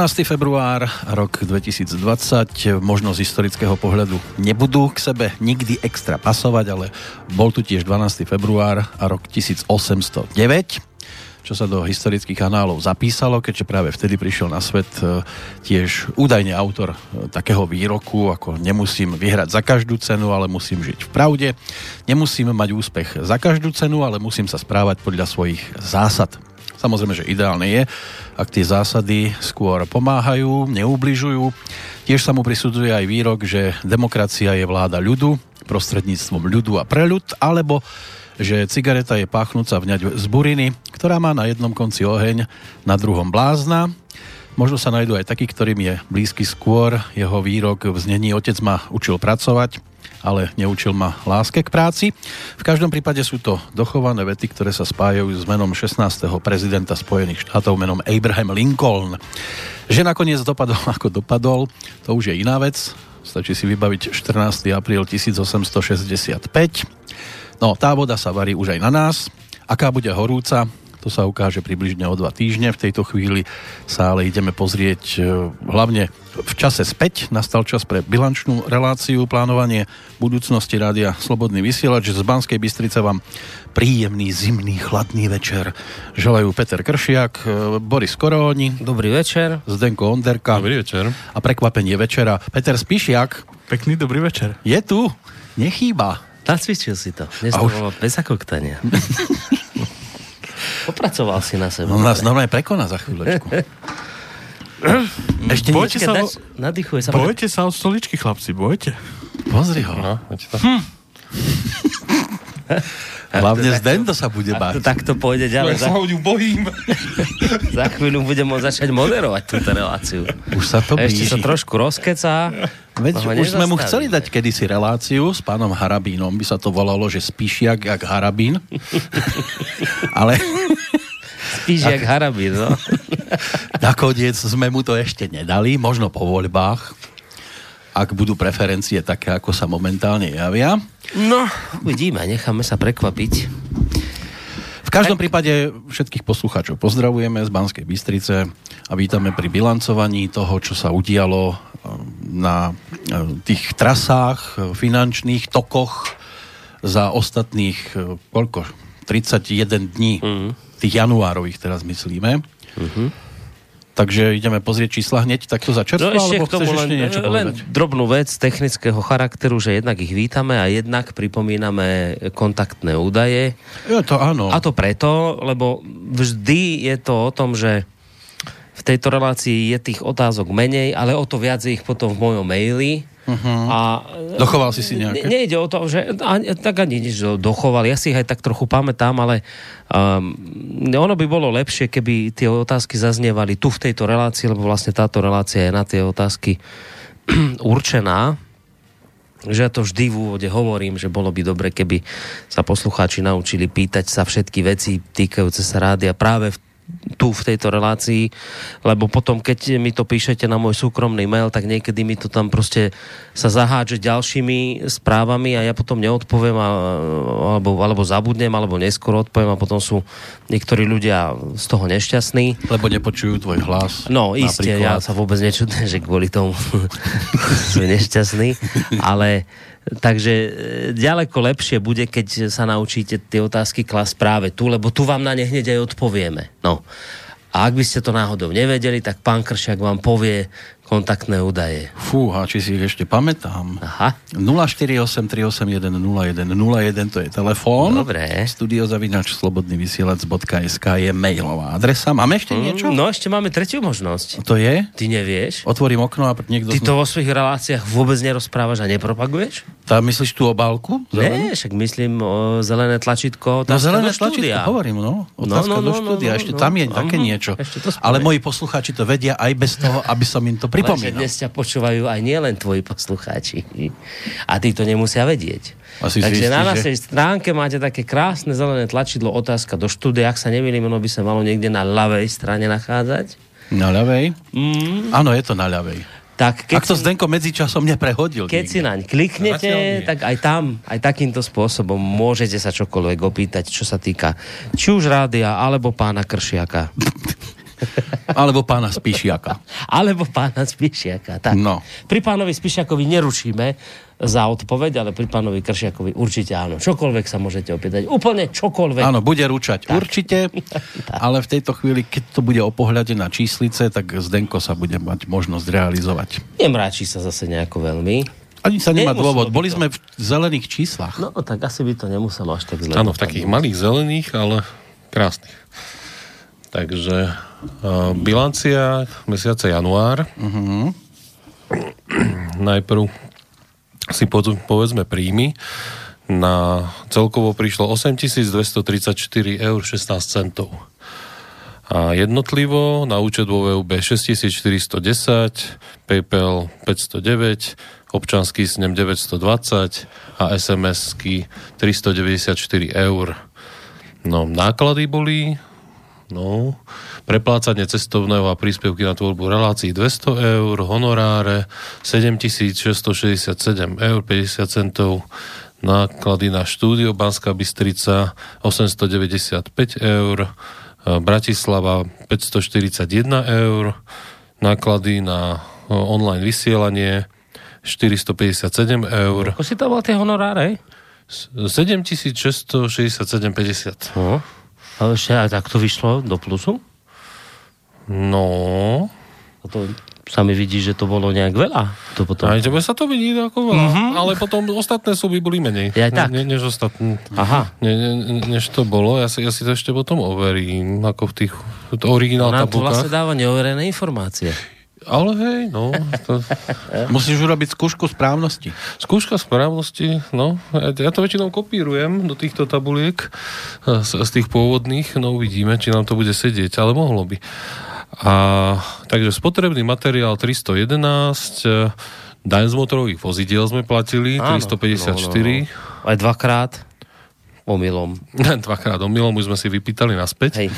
12. február, rok 2020, možno z historického pohľadu nebudú k sebe nikdy extra pasovať, ale bol tu tiež 12. február a rok 1809, čo sa do historických kanálov zapísalo, keďže práve vtedy prišiel na svet e, tiež údajne autor e, takého výroku, ako nemusím vyhrať za každú cenu, ale musím žiť v pravde, nemusím mať úspech za každú cenu, ale musím sa správať podľa svojich zásad. Samozrejme, že ideálne je, ak tie zásady skôr pomáhajú, neubližujú. Tiež sa mu prisudzuje aj výrok, že demokracia je vláda ľudu, prostredníctvom ľudu a pre ľud, alebo že cigareta je páchnúca vňať z buriny, ktorá má na jednom konci oheň, na druhom blázna. Možno sa nájdú aj takí, ktorým je blízky skôr jeho výrok v znení Otec ma učil pracovať, ale neučil ma láske k práci. V každom prípade sú to dochované vety, ktoré sa spájajú s menom 16. prezidenta Spojených štátov menom Abraham Lincoln. Že nakoniec dopadol ako dopadol, to už je iná vec. Stačí si vybaviť 14. apríl 1865. No, tá voda sa varí už aj na nás. Aká bude horúca, to sa ukáže približne o dva týždne. V tejto chvíli sa ale ideme pozrieť e, hlavne v čase späť. Nastal čas pre bilančnú reláciu, plánovanie budúcnosti rádia Slobodný vysielač. Z Banskej Bystrice vám príjemný, zimný, chladný večer. Želajú Peter Kršiak, e, Boris Koróni. Dobrý večer. Zdenko Onderka. Dobrý večer. A prekvapenie večera. Peter Spišiak. Pekný dobrý večer. Je tu. Nechýba. Nacvičil si to. Dnes to bolo bez. Popracoval si na sebe. On nás normálne prekoná za chvíľočku. Ešte Bojte sa o- nadýchuje sa. Bojte sa o stoličky, chlapci, bojte. Pozri ho. No. Hlavne Zdendo sa bude to báť. takto pôjde ďalej, za, o ňu bojím. za chvíľu budem môcť začať moderovať túto reláciu. Už sa to Ešte sa blíži. trošku rozkecá. Veď už sme mu chceli dať kedysi reláciu s pánom Harabínom. By sa to volalo, že spíšiak jak Harabín. Ale Spíš jak harabín, no. nakoniec sme mu to ešte nedali. Možno po voľbách. Ak budú preferencie také, ako sa momentálne javia. No, uvidíme, necháme sa prekvapiť. V každom prípade všetkých poslucháčov pozdravujeme z Banskej Bystrice a vítame pri bilancovaní toho, čo sa udialo eh, na eh, tých trasách, eh, finančných tokoch za ostatných eh, koľko? 31 dní. Mhm. Tých januárových teraz myslíme. Takže ideme pozrieť čísla hneď takto za čerstvo, No ešte alebo k tomu len, ešte niečo len povedať? drobnú vec technického charakteru, že jednak ich vítame a jednak pripomíname kontaktné údaje. Je to áno. A to preto, lebo vždy je to o tom, že v tejto relácii je tých otázok menej, ale o to viac je ich potom v mojom maili. Uh-huh. A Dochoval si si nejaké? Ne, nejde o to, že ani, tak ani nič dochoval. Ja si ich aj tak trochu pamätám, ale um, ono by bolo lepšie, keby tie otázky zaznievali tu v tejto relácii, lebo vlastne táto relácia je na tie otázky určená že ja to vždy v úvode hovorím, že bolo by dobre, keby sa poslucháči naučili pýtať sa všetky veci týkajúce sa rádia práve v tu v tejto relácii, lebo potom, keď mi to píšete na môj súkromný mail, tak niekedy mi to tam proste sa zahádže ďalšími správami a ja potom neodpoviem a, alebo, alebo zabudnem, alebo neskôr odpoviem a potom sú niektorí ľudia z toho nešťastní. Lebo nepočujú tvoj hlas. No, iste, ja napríklad. sa vôbec nečudnem, že kvôli tomu sú nešťastní, ale takže e, ďaleko lepšie bude, keď sa naučíte tie otázky klas práve tu, lebo tu vám na ne hneď aj odpovieme. No. A ak by ste to náhodou nevedeli, tak pán Kršiak vám povie kontaktné údaje. Fúha, či si ich ešte pamätám. Aha. 048 381 0101 to je telefón. Dobre. Studiozavinač slobodnyvysielac.sk je mailová adresa. Máme ešte niečo? No ešte máme tretiu možnosť. To je? Ty nevieš? Otvorím okno a niekto... Ty to vo svojich reláciách vôbec nerozprávaš a nepropaguješ? Tá, myslíš tú obálku? Nie, však myslím o zelené tlačítko. No zelené tlačítko, hovorím, no. No, Otázka no, do no, štúdia, no, ešte no, tam je no. také Mhm, niečo. Ale moji poslucháči to vedia aj bez toho, aby som im to Lenže pripomínal. dnes ťa počúvajú aj nielen tvoji poslucháči. A tí to nemusia vedieť. Asi si Takže istý, na že? našej stránke máte také krásne zelené tlačidlo otázka do štúdia. Ak sa nemýlim, ono by sa malo niekde na ľavej strane nachádzať. Na ľavej? Mm. Áno, je to na ľavej. Tak keď Ak to si, Zdenko medzičasom neprehodil keď niekde. si naň kliknete, Zatiaľ tak aj tam, aj takýmto spôsobom môžete sa čokoľvek opýtať, čo sa týka či už rádia, alebo pána Kršiaka. Alebo pána Spišiaka. Alebo pána Spišiaka. Tak. No. Pri pánovi Spišiakovi nerušíme za odpoveď, ale pri pánovi Kršiakovi určite áno. Čokoľvek sa môžete opýtať. Úplne čokoľvek. Áno, bude ručať tak. určite, ale v tejto chvíli, keď to bude o pohľade na číslice, tak Zdenko sa bude mať možnosť realizovať. Nemráči sa zase nejako veľmi. Ani sa nemá Nemuselo dôvod. Boli sme v zelených číslach. No tak asi by to nemuselo až tak zle. Áno, v takých malých zelených, ale krásnych. Takže bilancia mesiaca január. Uh-huh. Najprv si povedzme príjmy. Na celkovo prišlo 8234 eur 16 centov. A jednotlivo na účet vo VUB 6410, PayPal 509, občanský snem 920 a SMS-ky 394 eur. No, náklady boli no, preplácanie cestovného a príspevky na tvorbu relácií 200 eur, honoráre 7667 eur 50 centov, náklady na štúdio Banská Bystrica 895 eur, Bratislava 541 eur, náklady na online vysielanie 457 eur. Ako si to mal tie honoráre? 7667,50. No. Ale ešte aj tak to vyšlo do plusu? No. A to sa mi vidí, že to bolo nejak veľa. To potom... Aj tebe sa to vidí ako veľa, mm-hmm. ale potom ostatné súby boli menej. Ja tak. Ne, než ostatné. Aha. Ne, ne, než to bolo, ja si, ja si to ešte potom overím, ako v tých originál tabulkách. Nám tu vlastne dáva neoverené informácie. Ale hej, no. To... Musíš urobiť skúšku správnosti. Skúška správnosti, no. Ja to väčšinou kopírujem do týchto tabuliek z, z tých pôvodných, no uvidíme, či nám to bude sedieť, ale mohlo by. A, takže spotrebný materiál 311, e, daň z motorových vozidiel sme platili, Áno, 354. No, no, no. Aj dvakrát omylom. Dvakrát omylom, už sme si vypýtali naspäť. Hej.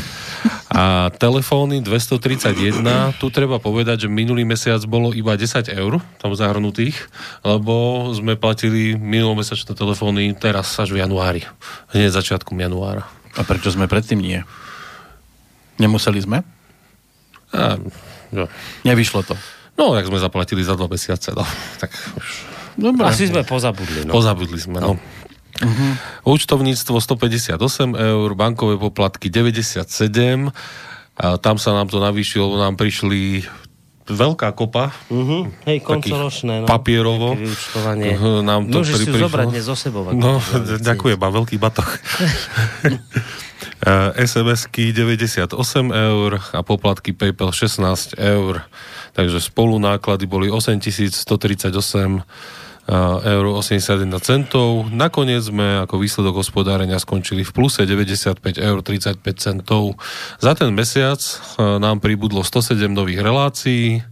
A telefóny 231, tu treba povedať, že minulý mesiac bolo iba 10 eur tam zahrnutých, lebo sme platili minulomesačné telefóny teraz až v januári. Hneď začiatkom januára. A prečo sme predtým nie? Nemuseli sme? A, no. Nevyšlo to. No, jak sme zaplatili za dva mesiace, no, tak už... Dobre. Asi sme pozabudli, no. Pozabudli sme, no. no. Uh-huh. Účtovníctvo 158 eur, bankové poplatky 97, a tam sa nám to navýšilo, nám prišli veľká kopa. Uh-huh. Hej, koncoročné. No, papierovo. Nám to Môžeš si zobrať dnes so sebou. No, ďakujem, má veľký batoh. SMS-ky 98 eur a poplatky PayPal 16 eur. Takže spolu náklady boli 8138 eur 81 centov. Nakoniec sme ako výsledok hospodárenia skončili v pluse 95 eur 35 centov. Za ten mesiac nám pribudlo 107 nových relácií,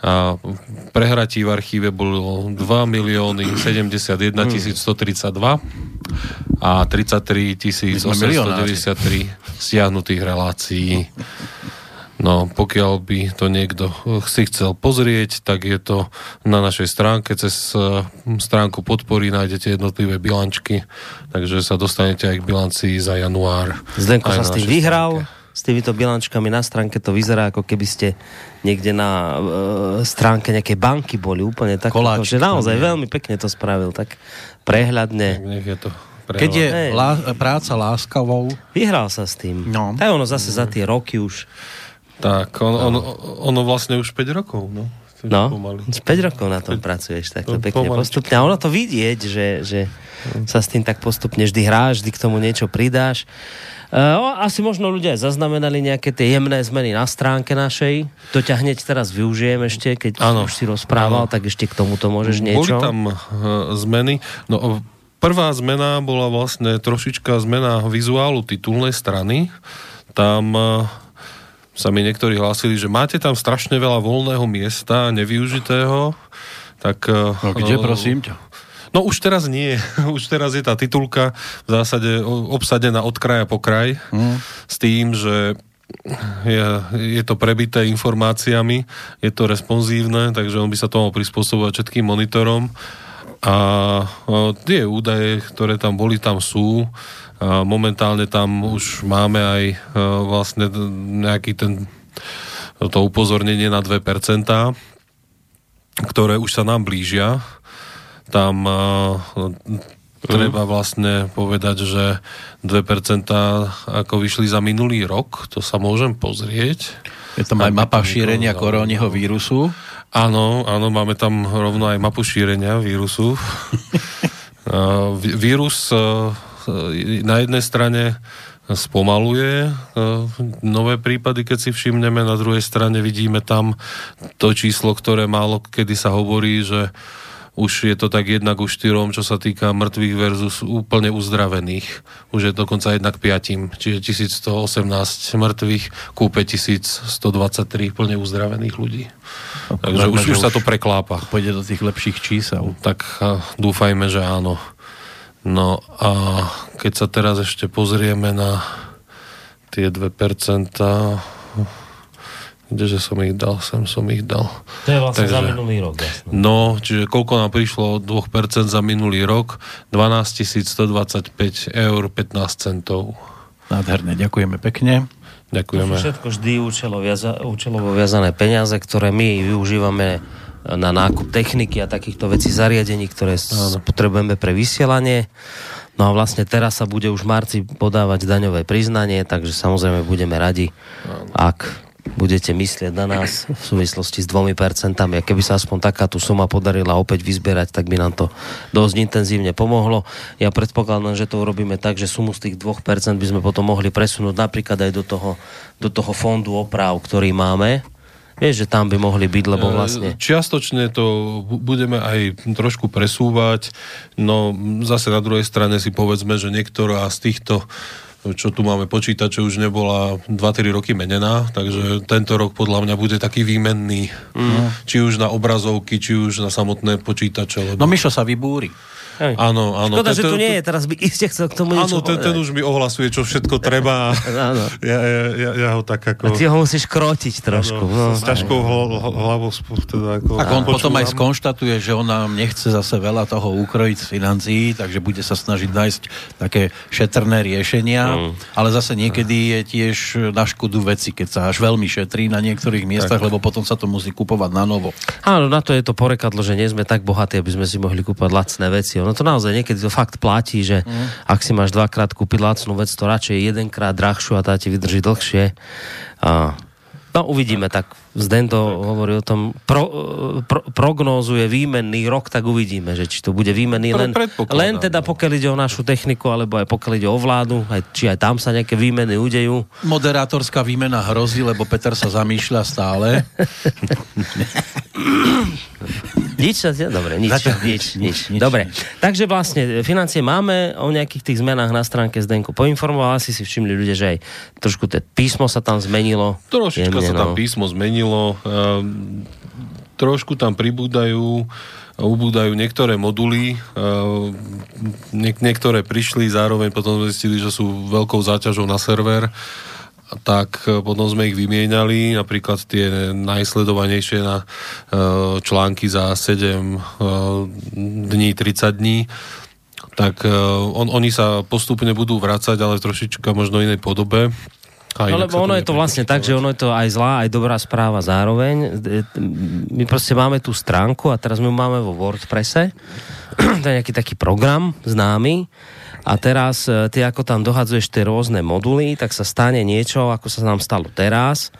a prehratí v archíve bolo 2 milióny 71 132 a 33 893 stiahnutých relácií. No, pokiaľ by to niekto si chcel pozrieť, tak je to na našej stránke. Cez eh, stránku podpory nájdete jednotlivé bilančky, takže sa dostanete aj k bilancii za január. Zdenko sa s tým vyhral. Stránke s týmito bilančkami na stránke to vyzerá, ako keby ste niekde na e, stránke nejakej banky boli úplne tak, Koláčik, že naozaj je. veľmi pekne to spravil, tak prehľadne. Nech je to prehľad. Keď je lá, práca láskavou. Vyhral sa s tým. No. Tak ono zase za tie roky už. Tak, on, on, ono vlastne už 5 rokov, no. No, pomaly. 5 rokov na tom pracuješ takto pekne pomaly. postupne. A ono to vidieť, že, že sa s tým tak postupne vždy hráš, vždy k tomu niečo pridáš. Uh, asi možno ľudia zaznamenali nejaké tie jemné zmeny na stránke našej. To ťa hneď teraz využijem ešte, keď ano. už si rozprával, ano. tak ešte k tomuto môžeš niečo. Boli tam uh, zmeny. No, prvá zmena bola vlastne trošička zmena vizuálu titulnej strany. Tam uh, sa mi niektorí hlásili, že máte tam strašne veľa voľného miesta, nevyužitého. Tak, no kde, prosím ťa? No už teraz nie. Už teraz je tá titulka v zásade obsadená od kraja po kraj mm. s tým, že je, je to prebité informáciami, je to responsívne, takže on by sa to mal prispôsobovať všetkým monitorom a tie údaje, ktoré tam boli, tam sú. A momentálne tam už máme aj vlastne nejaký ten to upozornenie na 2%, ktoré už sa nám blížia. Tam treba vlastne povedať, že 2% ako vyšli za minulý rok, to sa môžem pozrieť. Je tam aj mapa šírenia korónneho vírusu. Áno, áno, máme tam rovno aj mapu šírenia vírusu. Vírus na jednej strane spomaluje nové prípady, keď si všimneme, na druhej strane vidíme tam to číslo, ktoré málo kedy sa hovorí, že už je to tak jednak u štyrom, čo sa týka mŕtvych versus úplne uzdravených. Už je dokonca jednak piatim, čiže 1118 mŕtvych ku 5123 plne uzdravených ľudí. No, Takže už, už sa to preklápa. Pôjde do tých lepších čísel. Tak dúfajme, že áno. No a keď sa teraz ešte pozrieme na tie 2%, Kdeže som ich dal? Sem som ich dal. To je vlastne Takže, za minulý rok, jasné. No, čiže koľko nám prišlo od 2% za minulý rok? 12 125 eur 15 centov. Nádherné, ďakujeme pekne. Ďakujeme. To sú všetko vždy účelovo, viaza, účelovo viazané peniaze, ktoré my využívame na nákup techniky a takýchto vecí zariadení, ktoré Áno. potrebujeme pre vysielanie. No a vlastne teraz sa bude už v marci podávať daňové priznanie, takže samozrejme budeme radi, Áno. ak budete myslieť na nás v súvislosti s dvomi percentami. A keby sa aspoň taká tu suma podarila opäť vyzbierať, tak by nám to dosť intenzívne pomohlo. Ja predpokladám, že to urobíme tak, že sumu z tých 2% by sme potom mohli presunúť napríklad aj do toho, do toho fondu oprav, ktorý máme. Vieš, že tam by mohli byť, lebo e, vlastne... Čiastočne to budeme aj trošku presúvať, no zase na druhej strane si povedzme, že niektorá z týchto čo tu máme počítať, čo už nebola 2-3 roky menená, takže tento rok podľa mňa bude taký výmenný. Mm. Či už na obrazovky, či už na samotné počítače. Lebo... No Mišo sa vybúri. Hej. Áno, áno. Škoda, ten, že tu nie je, teraz by iste chcel k tomu niečo Áno, ten, ten už mi ohlasuje, čo všetko treba. áno. Ja, ja, ja, ja ho tak ako... A ty ho musíš krotiť trošku. Áno, no. S ťažkou hlavou teda ako... Tak on počúvam. potom aj skonštatuje, že on nám nechce zase veľa toho ukrojiť z financií, takže bude sa snažiť nájsť také šetrné riešenia, mm. ale zase niekedy je tiež na škodu veci, keď sa až veľmi šetrí na niektorých miestach, tak. lebo potom sa to musí kupovať na novo. Áno, na to je to porekadlo, že nie sme tak bohatí, aby sme si mohli kúpať lacné veci. Ono to naozaj niekedy to fakt platí, že mm. ak si máš dvakrát kúpiť lacnú vec, to radšej jedenkrát drahšiu a tá ti vydrží dlhšie. A No uvidíme, tak Zdento hovorí o tom, pro, pro, prognózuje výmenný rok, tak uvidíme, že či to bude výmenný len, len teda pokiaľ ide o našu techniku, alebo aj pokiaľ ide o vládu, aj, či aj tam sa nejaké výmeny udejú. Moderátorská výmena hrozí, lebo Peter sa zamýšľa stále. nič sa... Dobre, nič, nič, nič, nič. Dobre, takže vlastne financie máme, o nejakých tých zmenách na stránke Zdenku poinformoval, asi si všimli ľudia, že aj trošku to písmo sa tam zmenilo. Trošička jemne, sa tam no. písmo zmenilo, ehm, trošku tam pribúdajú ubúdajú niektoré moduly, niek- niektoré prišli, zároveň potom zistili, že sú veľkou záťažou na server tak e, potom sme ich vymieniali, napríklad tie najsledovanejšie na články za 7 e, dní, 30 dní, tak on, oni sa postupne budú vrácať, ale v trošička možno inej podobe. No lebo ono je to vlastne tak, že ono je to aj zlá, aj dobrá správa zároveň. My proste máme tú stránku a teraz my máme vo WordPresse. to je nejaký taký program známy a teraz e, ty ako tam dohadzuješ tie rôzne moduly, tak sa stane niečo, ako sa nám stalo teraz,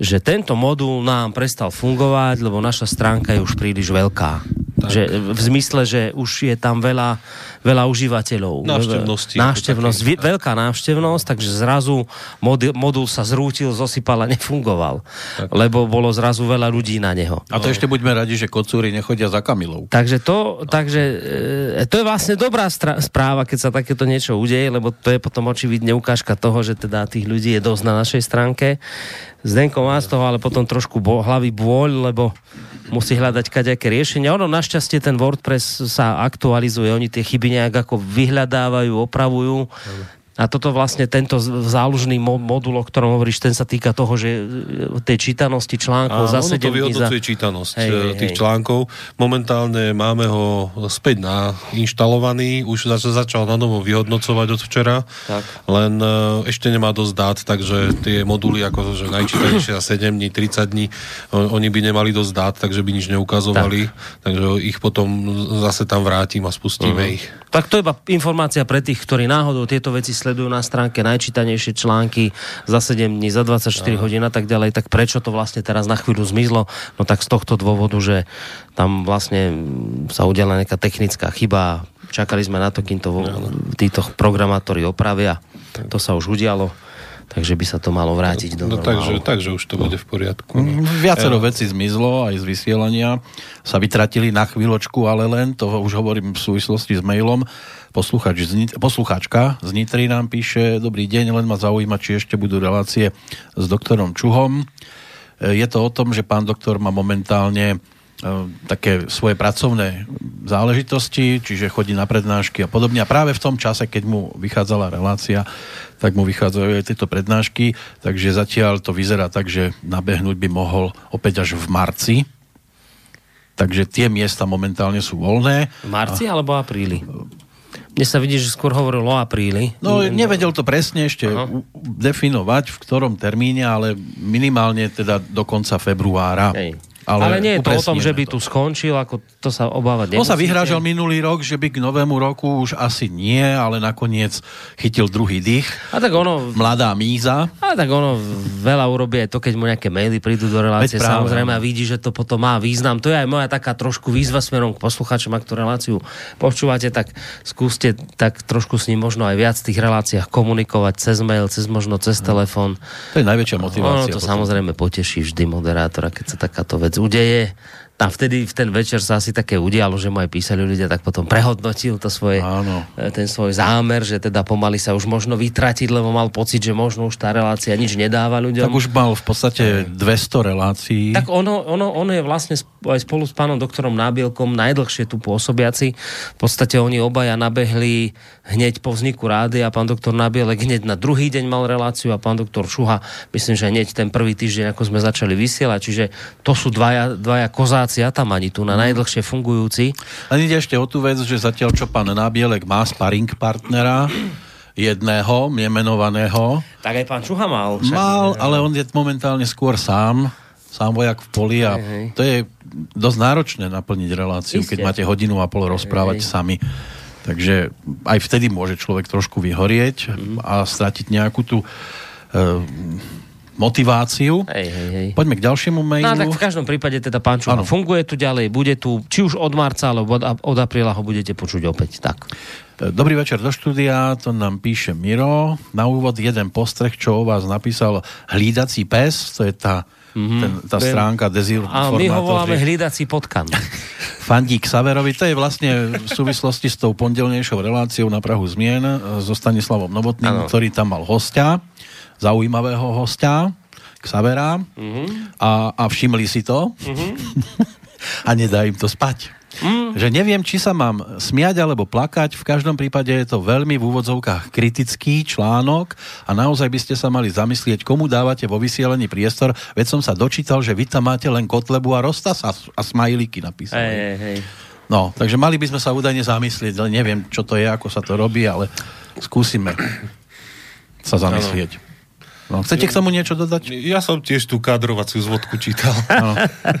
že tento modul nám prestal fungovať, lebo naša stránka je už príliš veľká. Že v zmysle, že už je tam veľa, veľa užívateľov. Návštevnosti. Návštevnosť, taký, veľká návštevnosť, takže zrazu modul, modul sa zrútil, zosypal a nefungoval. Tak. Lebo bolo zrazu veľa ľudí na neho. A to no. ešte buďme radi, že kocúri nechodia za Kamilou. Takže to, takže, e, to je vlastne dobrá správa, keď sa takéto niečo udeje, lebo to je potom očividne ukážka toho, že teda tých ľudí je dosť na našej stránke. Zdenko má z toho ale potom trošku bo, hlavy bôľ, lebo musí hľadať kaďaké riešenia. Ono našťastie ten WordPress sa aktualizuje, oni tie chyby nejak ako vyhľadávajú, opravujú. A toto vlastne tento zálužný modul, o ktorom hovoríš, ten sa týka toho, že e, tej čítanosti článkov za 7 to vyhodnocuje za... čítanosť hej, hej, tých hej. článkov. Momentálne máme ho späť nainštalovaný, už začal na novo vyhodnocovať od včera, tak. len e, ešte nemá dosť dát, takže tie moduly ako že najčítanejšie za 7 dní, 30 dní, oni by nemali dosť dát, takže by nič neukazovali, tak. takže ich potom zase tam vrátim a spustíme uh-huh. ich. Tak to je iba informácia pre tých, ktorí náhodou tieto veci sledujú na stránke, najčítanejšie články za 7 dní, za 24 Aha. hodín a tak ďalej, tak prečo to vlastne teraz na chvíľu zmizlo? No tak z tohto dôvodu, že tam vlastne sa udiala nejaká technická chyba, čakali sme na to, kým to títo programátori opravia. To sa už udialo takže by sa to malo vrátiť do no, takže, takže už to bude v poriadku. No. Viacero ja. vecí zmizlo aj z vysielania, sa vytratili na chvíľočku, ale len, to už hovorím v súvislosti s mailom, Posluchač z Nit- posluchačka z Nitry nám píše, dobrý deň, len ma zaujíma, či ešte budú relácie s doktorom Čuhom. E, je to o tom, že pán doktor má momentálne e, také svoje pracovné záležitosti, čiže chodí na prednášky a podobne. A práve v tom čase, keď mu vychádzala relácia, tak mu vychádzajú aj tieto prednášky, takže zatiaľ to vyzerá tak, že nabehnúť by mohol opäť až v marci. Takže tie miesta momentálne sú voľné. V marci a... alebo apríli? Mne sa vidí, že skôr hovoril o apríli. No, nevedel to presne ešte Aha. definovať, v ktorom termíne, ale minimálne teda do konca februára. Hej. Ale, ale nie je to o tom, že by to. tu skončil, ako to sa obávať nemusíte. On sa vyhrážal minulý rok, že by k novému roku už asi nie, ale nakoniec chytil druhý dých. A tak ono... Mladá míza. A tak ono veľa urobí aj to, keď mu nejaké maily prídu do relácie, práve, samozrejme a vidí, že to potom má význam. To je aj moja taká trošku výzva smerom k poslucháčom, ak tú reláciu počúvate, tak skúste tak trošku s ním možno aj viac v tých reláciách komunikovať cez mail, cez možno cez telefón. To je najväčšia motivácia. Ono to potom. samozrejme poteší vždy moderátora, keď sa takáto vec udeje a vtedy v ten večer sa asi také udialo, že mu aj písali ľudia, tak potom prehodnotil to svoje, Áno. E, ten svoj zámer, že teda pomaly sa už možno vytratiť, lebo mal pocit, že možno už tá relácia nič nedáva ľuďom. Tak už mal v podstate 200 relácií. Tak ono, ono, ono je vlastne aj spolu s pánom doktorom Nábielkom najdlhšie tu pôsobiaci. V podstate oni obaja nabehli hneď po vzniku rády a pán doktor Nábielek hneď na druhý deň mal reláciu a pán doktor Šuha, myslím, že hneď ten prvý týždeň, ako sme začali vysielať, čiže to sú dvaja, dvaja kozáci tam ani tu na najdlhšie fungujúci. A ide ešte o tú vec, že zatiaľ čo pán Nábielek má sparring partnera, jedného, nemenovaného. Tak aj pán Čuha mal. Však. Mal, ale on je momentálne skôr sám, sám vojak v poli a hej, hej. to je dosť náročné naplniť reláciu, Isté. keď máte hodinu a pol rozprávať hej, hej. sami. Takže aj vtedy môže človek trošku vyhorieť mm. a stratiť nejakú tú uh, motiváciu. Hej, hej, hej. Poďme k ďalšiemu mailu. No, tak v každom prípade teda pán Čuha funguje tu ďalej, bude tu, či už od marca, alebo od, od apríla ho budete počuť opäť. Tak. E, dobrý večer do štúdia, to nám píše Miro. Na úvod jeden postreh, čo o vás napísal hlídací pes, to je tá, mm-hmm. ten, tá stránka dezinformátor. A my ho voláme hlídací potkan. Fandík Saverovi, to je vlastne v súvislosti s tou pondelnejšou reláciou na Prahu zmien e, so Stanislavom Novotným, ano. ktorý tam mal hostia zaujímavého hostia, Xavera, mm-hmm. a, a všimli si to mm-hmm. a nedá im to spať. Mm. Že neviem, či sa mám smiať alebo plakať, v každom prípade je to veľmi v úvodzovkách kritický článok a naozaj by ste sa mali zamyslieť, komu dávate vo vysielení priestor, veď som sa dočítal, že vy tam máte len Kotlebu a Rostas a, a smajlíky napísali. Hey, hey, hey. No, takže mali by sme sa údajne zamyslieť, ale neviem, čo to je, ako sa to robí, ale skúsime sa zamyslieť. Ano. No, chcete k tomu niečo dodať? Ja som tiež tú kadrovaciu zvodku čítal. No.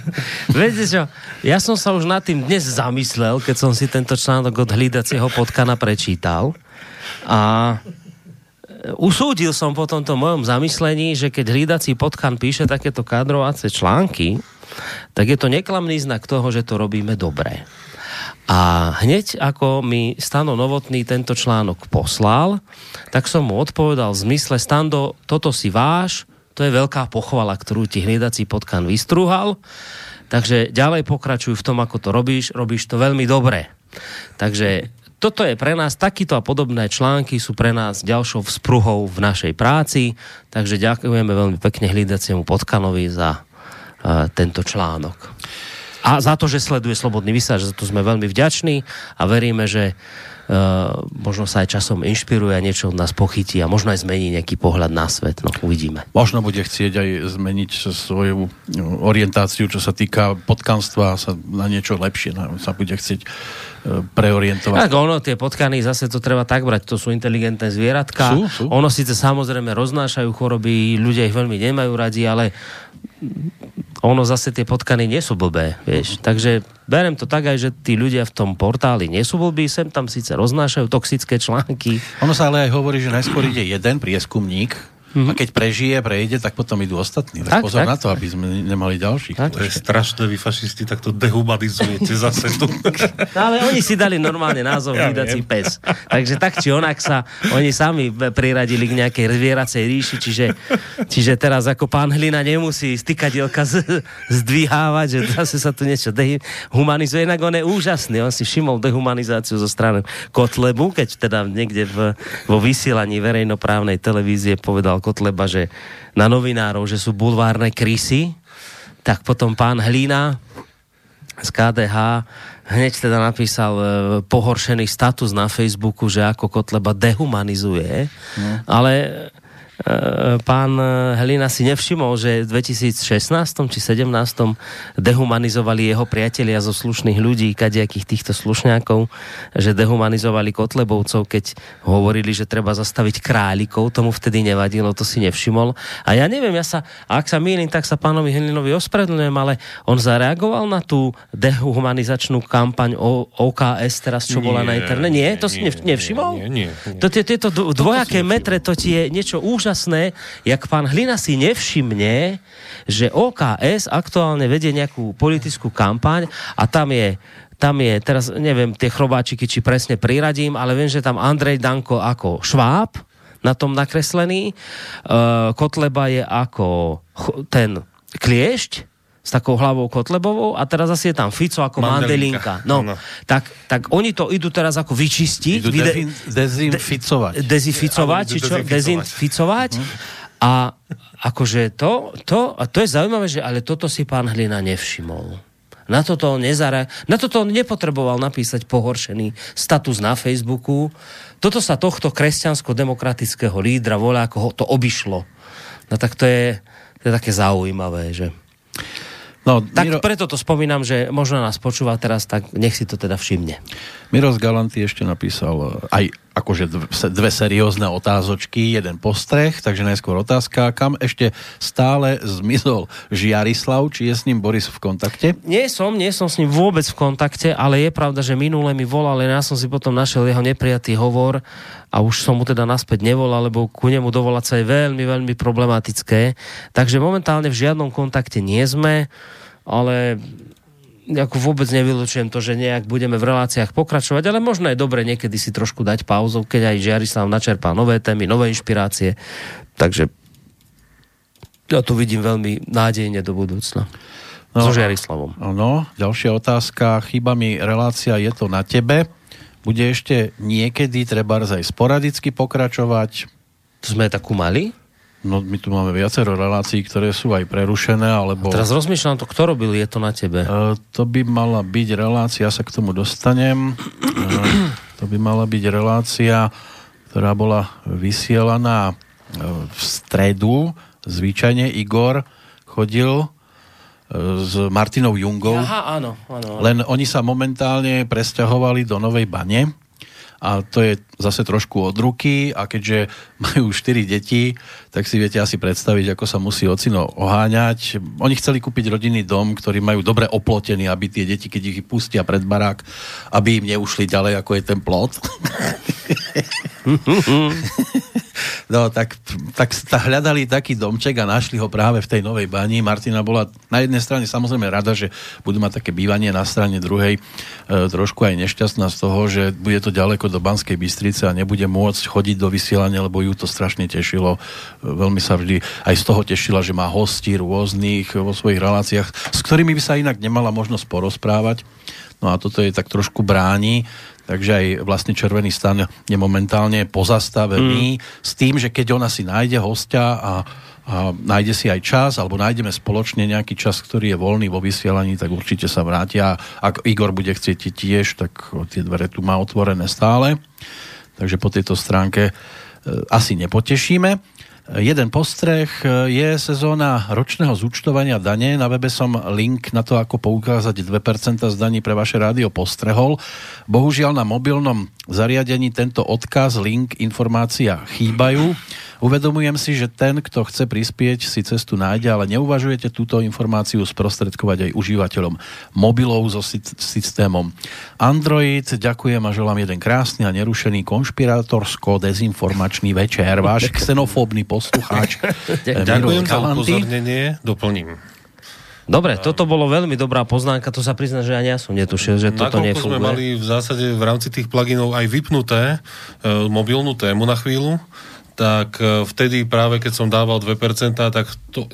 Viete čo, ja som sa už nad tým dnes zamyslel, keď som si tento článok od hlídacieho potkana prečítal. A usúdil som po tomto mojom zamyslení, že keď hlídací potkan píše takéto kadrovacie články, tak je to neklamný znak toho, že to robíme dobre. A hneď ako mi Stano Novotný tento článok poslal, tak som mu odpovedal v zmysle Stando, toto si váš, to je veľká pochvala, ktorú ti hnedací potkan vystrúhal, takže ďalej pokračuj v tom, ako to robíš, robíš to veľmi dobre. Takže toto je pre nás, takýto a podobné články sú pre nás ďalšou vzpruhou v našej práci, takže ďakujeme veľmi pekne hlidaciemu potkanovi za uh, tento článok a za to, že sleduje Slobodný vysielač, za to sme veľmi vďační a veríme, že možno sa aj časom inšpiruje a niečo od nás pochytí a možno aj zmení nejaký pohľad na svet. No, uvidíme. Možno bude chcieť aj zmeniť svoju orientáciu, čo sa týka potkanstva sa na niečo lepšie sa bude chcieť preorientovať. Tak ono, tie potkany, zase to treba tak brať, to sú inteligentné zvieratka. Sú, sú. Ono síce samozrejme roznášajú choroby, ľudia ich veľmi nemajú radi, ale ono zase tie potkany nie sú blbé, vieš. Takže berem to tak aj, že tí ľudia v tom portáli nie sú blbí, sem tam síce roznášajú toxické články. Ono sa ale aj hovorí, že najskôr ide jeden prieskumník, Mm-hmm. A keď prežije, prejde, tak potom idú ostatní. Tak, tak pozor tak. na to, aby sme nemali ďalších. Tak. To je strašné, vy fašisti takto dehumanizujete zase tu. No, ale oni si dali normálne názov ja vydací pes. Takže tak či onak sa oni sami priradili k nejakej zvieracej ríši, čiže, čiže teraz ako pán Hlina nemusí stykadielka z, zdvíhávať, že zase sa tu niečo dehumanizuje. Inak on je úžasný, on si všimol dehumanizáciu zo strany Kotlebu, keď teda niekde v, vo vysielaní verejnoprávnej televízie povedal Kotleba, že na novinárov, že sú bulvárne krysy, tak potom pán Hlína z KDH hneď teda napísal e, pohoršený status na Facebooku, že ako Kotleba dehumanizuje, mm. ale Eh, pán Helina si nevšimol, že v 2016 či 17 dehumanizovali jeho priatelia zo slušných ľudí, kadejakých týchto slušňákov, že dehumanizovali Kotlebovcov, keď hovorili, že treba zastaviť králikov, tomu vtedy nevadilo, to si nevšimol. A ja neviem, ja sa, ak sa mýlim, tak sa pánovi Helinovi ospravedlňujem, ale on zareagoval na tú dehumanizačnú kampaň o OKS teraz, čo nie, bola na internete. Nie, nie to si nie, nevšimol? Nie, nie, nie. To, tieto dvojaké metre, to ti je niečo úžasné úžasné, jak pán Hlina si nevšimne, že OKS aktuálne vedie nejakú politickú kampaň a tam je tam je, teraz neviem tie chrobáčiky, či presne priradím, ale viem, že tam Andrej Danko ako šváb na tom nakreslený, uh, Kotleba je ako ten kliešť, s takou hlavou Kotlebovou a teraz zase je tam Fico ako Mandelinka. No, no. Tak, tak oni to idú teraz ako vyčistiť. Idú vide- dezinficovať. De- dezinficovať, či čo? Dezinficovať. Hm. A akože to, to, a to je zaujímavé, že ale toto si pán Hlina nevšimol. Na toto on nezara, na toto on nepotreboval napísať pohoršený status na Facebooku. Toto sa tohto kresťansko-demokratického lídra volá, ako ho to obišlo. No tak to je, to je také zaujímavé, že... No, tak Miro... preto to spomínam, že možno nás počúva teraz, tak nech si to teda všimne. Miros Galanty ešte napísal eh, aj akože dve seriózne otázočky, jeden postreh, takže najskôr otázka, kam ešte stále zmizol Žiarislav, či je s ním Boris v kontakte? Nie som, nie som s ním vôbec v kontakte, ale je pravda, že minule mi volal, len ja som si potom našiel jeho neprijatý hovor a už som mu teda naspäť nevolal, lebo ku nemu dovolať sa je veľmi, veľmi problematické. Takže momentálne v žiadnom kontakte nie sme, ale ako vôbec nevylučujem to, že nejak budeme v reláciách pokračovať, ale možno je dobre niekedy si trošku dať pauzu, keď aj Žiarislav načerpá nové témy, nové inšpirácie. Takže ja tu vidím veľmi nádejne do budúcna. No, so Žiarislavom. No, ďalšia otázka. Chýba mi relácia Je to na tebe bude ešte niekedy treba aj sporadicky pokračovať. To sme takú mali? No my tu máme viacero relácií, ktoré sú aj prerušené, alebo... A teraz rozmýšľam to, kto robil, je to na tebe? E, to by mala byť relácia, ja sa k tomu dostanem. E, to by mala byť relácia, ktorá bola vysielaná e, v stredu. Zvyčajne Igor chodil s Martinou Jungou. Aha, áno, áno, áno. Len oni sa momentálne presťahovali do Novej Bane a to je zase trošku od ruky a keďže majú 4 deti, tak si viete asi predstaviť, ako sa musí ocino oháňať. Oni chceli kúpiť rodinný dom, ktorý majú dobre oplotený, aby tie deti, keď ich pustia pred barák, aby im neušli ďalej, ako je ten plot. No tak, tak hľadali taký domček a našli ho práve v tej Novej bani. Martina bola na jednej strane samozrejme rada, že budú mať také bývanie, na strane druhej e, trošku aj nešťastná z toho, že bude to ďaleko do Banskej Bystrice a nebude môcť chodiť do vysielania, lebo ju to strašne tešilo. E, veľmi sa vždy aj z toho tešila, že má hostí rôznych vo svojich reláciách, s ktorými by sa inak nemala možnosť porozprávať. No a toto je tak trošku bráni takže aj vlastne Červený stan je momentálne pozastavený mm. s tým, že keď ona si nájde hostia a a nájde si aj čas, alebo nájdeme spoločne nejaký čas, ktorý je voľný vo vysielaní, tak určite sa vrátia. Ak Igor bude chcieť tiež, tak tie dvere tu má otvorené stále. Takže po tejto stránke e, asi nepotešíme. Jeden postreh je sezóna ročného zúčtovania dane. Na webe som link na to, ako poukázať 2% z daní pre vaše rádio postrehol. Bohužiaľ na mobilnom zariadení tento odkaz, link, informácia chýbajú. Uvedomujem si, že ten, kto chce prispieť, si cestu nájde, ale neuvažujete túto informáciu sprostredkovať aj užívateľom mobilov so systémom Android. Ďakujem a želám jeden krásny a nerušený konšpirátorsko-dezinformačný večer. Váš xenofóbny poslucháč. Ďakujem za upozornenie, doplním. Dobre, toto bolo veľmi dobrá poznámka, to sa prizná, že ani ja som netušil, že toto nefunguje. sme mali v zásade v rámci tých pluginov aj vypnuté e, mobilnú tému na chvíľu, tak e, vtedy práve keď som dával 2%, tak to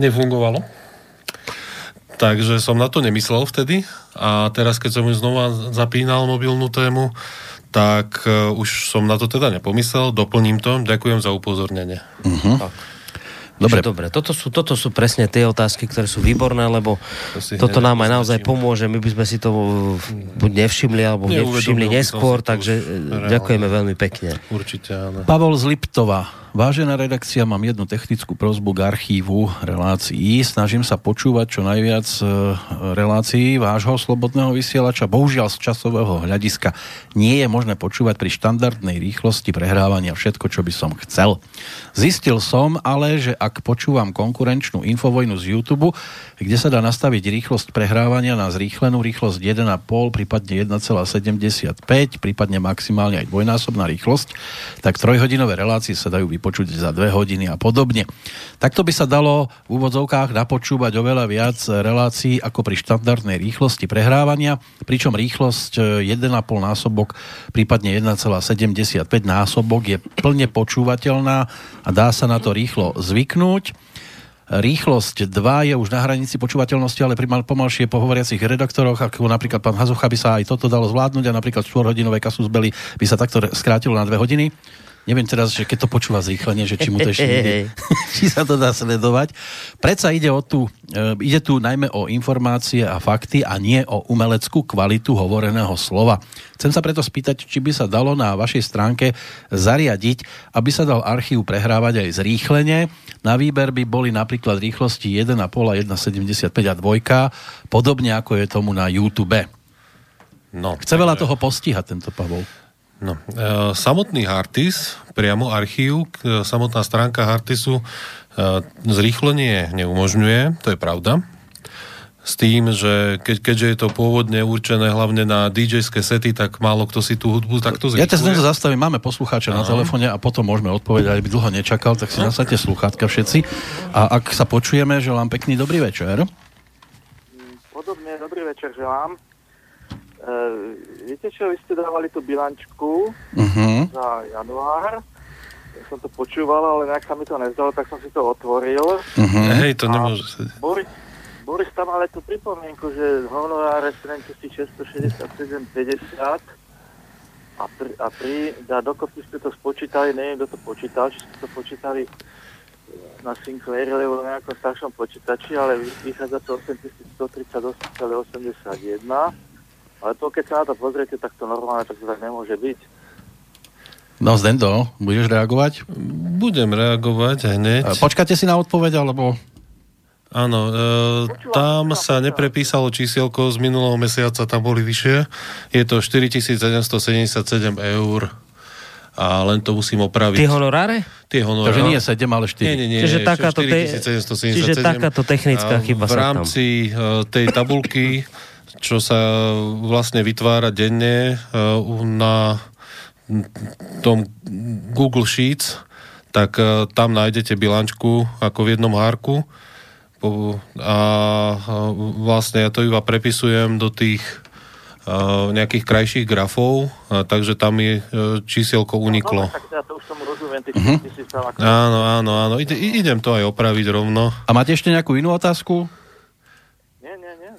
nefungovalo. Takže som na to nemyslel vtedy a teraz keď som ju znova zapínal mobilnú tému, tak uh, už som na to teda nepomyslel, doplním to, ďakujem za upozornenie. Uh-huh. Tak. Dobre. dobre, toto sú, toto sú presne tie otázky, ktoré sú výborné, lebo to toto nám aj naozaj pomôže. My by sme si to buď nevšimli, alebo nevšimli neskôr, takže reálne. ďakujeme veľmi pekne. Určite áno. Pavol z Liptova. Vážená redakcia, mám jednu technickú prozbu k archívu relácií. Snažím sa počúvať čo najviac e, relácií vášho slobodného vysielača. Bohužiaľ z časového hľadiska nie je možné počúvať pri štandardnej rýchlosti prehrávania všetko, čo by som chcel. Zistil som ale, že ak počúvam konkurenčnú infovojnu z YouTube, kde sa dá nastaviť rýchlosť prehrávania na zrýchlenú rýchlosť 1,5, prípadne 1,75, prípadne maximálne aj dvojnásobná rýchlosť, tak trojhodinové relácie sa dajú vypočuť za dve hodiny a podobne. Takto by sa dalo v úvodzovkách napočúvať oveľa viac relácií ako pri štandardnej rýchlosti prehrávania, pričom rýchlosť 1,5 násobok, prípadne 1,75 násobok je plne počúvateľná a dá sa na to rýchlo zvyknúť. Rýchlosť 2 je už na hranici počúvateľnosti, ale pri pomalšie pohovoriacich redaktoroch, ako napríklad pán Hazucha, by sa aj toto dalo zvládnuť a napríklad 4-hodinové kasus Belly by sa takto skrátilo na 2 hodiny. Neviem teraz, že keď to počúva zrýchlenie, že či mu to ešte ide, či sa to dá sledovať. Predsa ide, o tú, e, ide tu najmä o informácie a fakty a nie o umeleckú kvalitu hovoreného slova. Chcem sa preto spýtať, či by sa dalo na vašej stránke zariadiť, aby sa dal archív prehrávať aj zrýchlenie. Na výber by boli napríklad rýchlosti 1,5 a 1,75 a 2, podobne ako je tomu na YouTube. No, Chce veľa toho postihať tento Pavol. No, e, samotný Hartis, priamo archív, e, samotná stránka Hartisu e, zrýchlenie neumožňuje, to je pravda. S tým, že keď, keďže je to pôvodne určené hlavne na DJ-ské sety, tak málo kto si tú hudbu takto zrýchluje. Ja ťa znovu zastavím, máme poslucháča na telefóne a potom môžeme odpovedať, aby dlho nečakal, tak si no. nasadte sluchátka všetci. A ak sa počujeme, želám pekný dobrý večer. Podobne dobrý večer želám. Uh, viete čo, vy ste dávali tú bilančku uh-huh. za január. Ja som to počúval, ale nejak sa mi to nezdalo, tak som si to otvoril. Uh-huh. Hej, to nemôže sa... Boris, Boris tam ale tú pripomienku, že honoráre 7667,50 a pri, a pri a dokopy ste to spočítali, neviem, kto to počítal, či ste to počítali na Sinclair alebo nejakom staršom počítači, ale vychádza to 8138,81 ale to, keď sa na to pozriete, tak to normálne, tak to tak nemôže byť. No, Zdendo, budeš reagovať? Budem reagovať hneď. Počkáte si na odpoveď, alebo... Áno, e, tam sa neprepísalo čísielko z minulého mesiaca, tam boli vyššie. Je to 4777 eur a len to musím opraviť. Tie honoráre? Tie honoráre. Takže nie 7, ale 4. Nie, nie, nie. Čiže, takáto, te... Čiže takáto technická chyba V rámci tam. E, tej tabulky čo sa vlastne vytvára denne eh, na tom Google Sheets, tak eh, tam nájdete bilančku ako v jednom hárku a eh, vlastne ja to iba prepisujem do tých nejakých krajších grafov, takže tam je čísielko uniklo. No, tak to už tomu rozumiem, uh-huh. Áno, áno, áno, Ide, idem to aj opraviť rovno. A máte ešte nejakú inú otázku?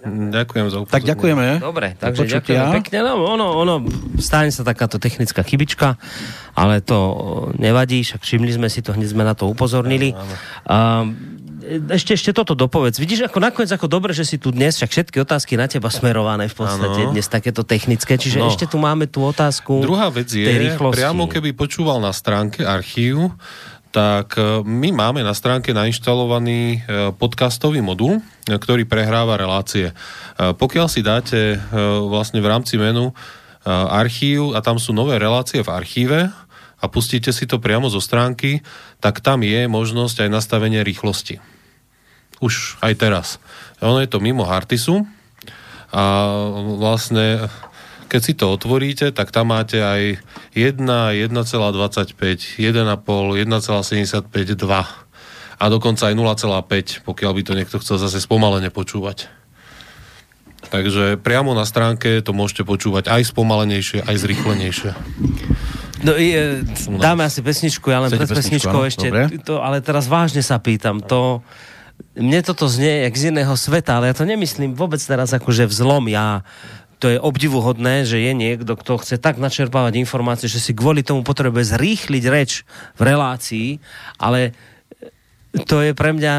Ďakujem za upozornenie. Tak ďakujeme. Dobre, Do takže počutia. ďakujem pekne. No, ono, ono, stane sa takáto technická chybička, ale to o, nevadí, však všimli sme si to, hneď sme na to upozornili. A, ešte, ešte toto dopovedz. Vidíš, ako nakoniec, ako dobre, že si tu dnes, však všetky otázky na teba smerované v podstate, Áno. dnes takéto technické, čiže No. ešte tu máme tú otázku Druhá vec je, priamo keby počúval na stránke archív, tak e, my máme na stránke nainštalovaný e, podcastový modul, e, ktorý prehráva relácie. Pokiaľ si dáte vlastne v rámci menu archív a tam sú nové relácie v archíve a pustíte si to priamo zo stránky, tak tam je možnosť aj nastavenie rýchlosti. Už aj teraz. Ono je to mimo Hartisu a vlastne keď si to otvoríte, tak tam máte aj 1, 1,25, 1,5, 1,75, 2 a dokonca aj 0,5, pokiaľ by to niekto chcel zase spomalene počúvať. Takže priamo na stránke to môžete počúvať aj spomalenejšie, aj zrychlenejšie. No, je, dáme asi pesničku, ja len pred pesničkou ešte, Dobre. to, ale teraz vážne sa pýtam, to, mne toto znie jak z iného sveta, ale ja to nemyslím vôbec teraz akože vzlom, ja to je obdivuhodné, že je niekto, kto chce tak načerpávať informácie, že si kvôli tomu potrebuje zrýchliť reč v relácii, ale to je pre mňa...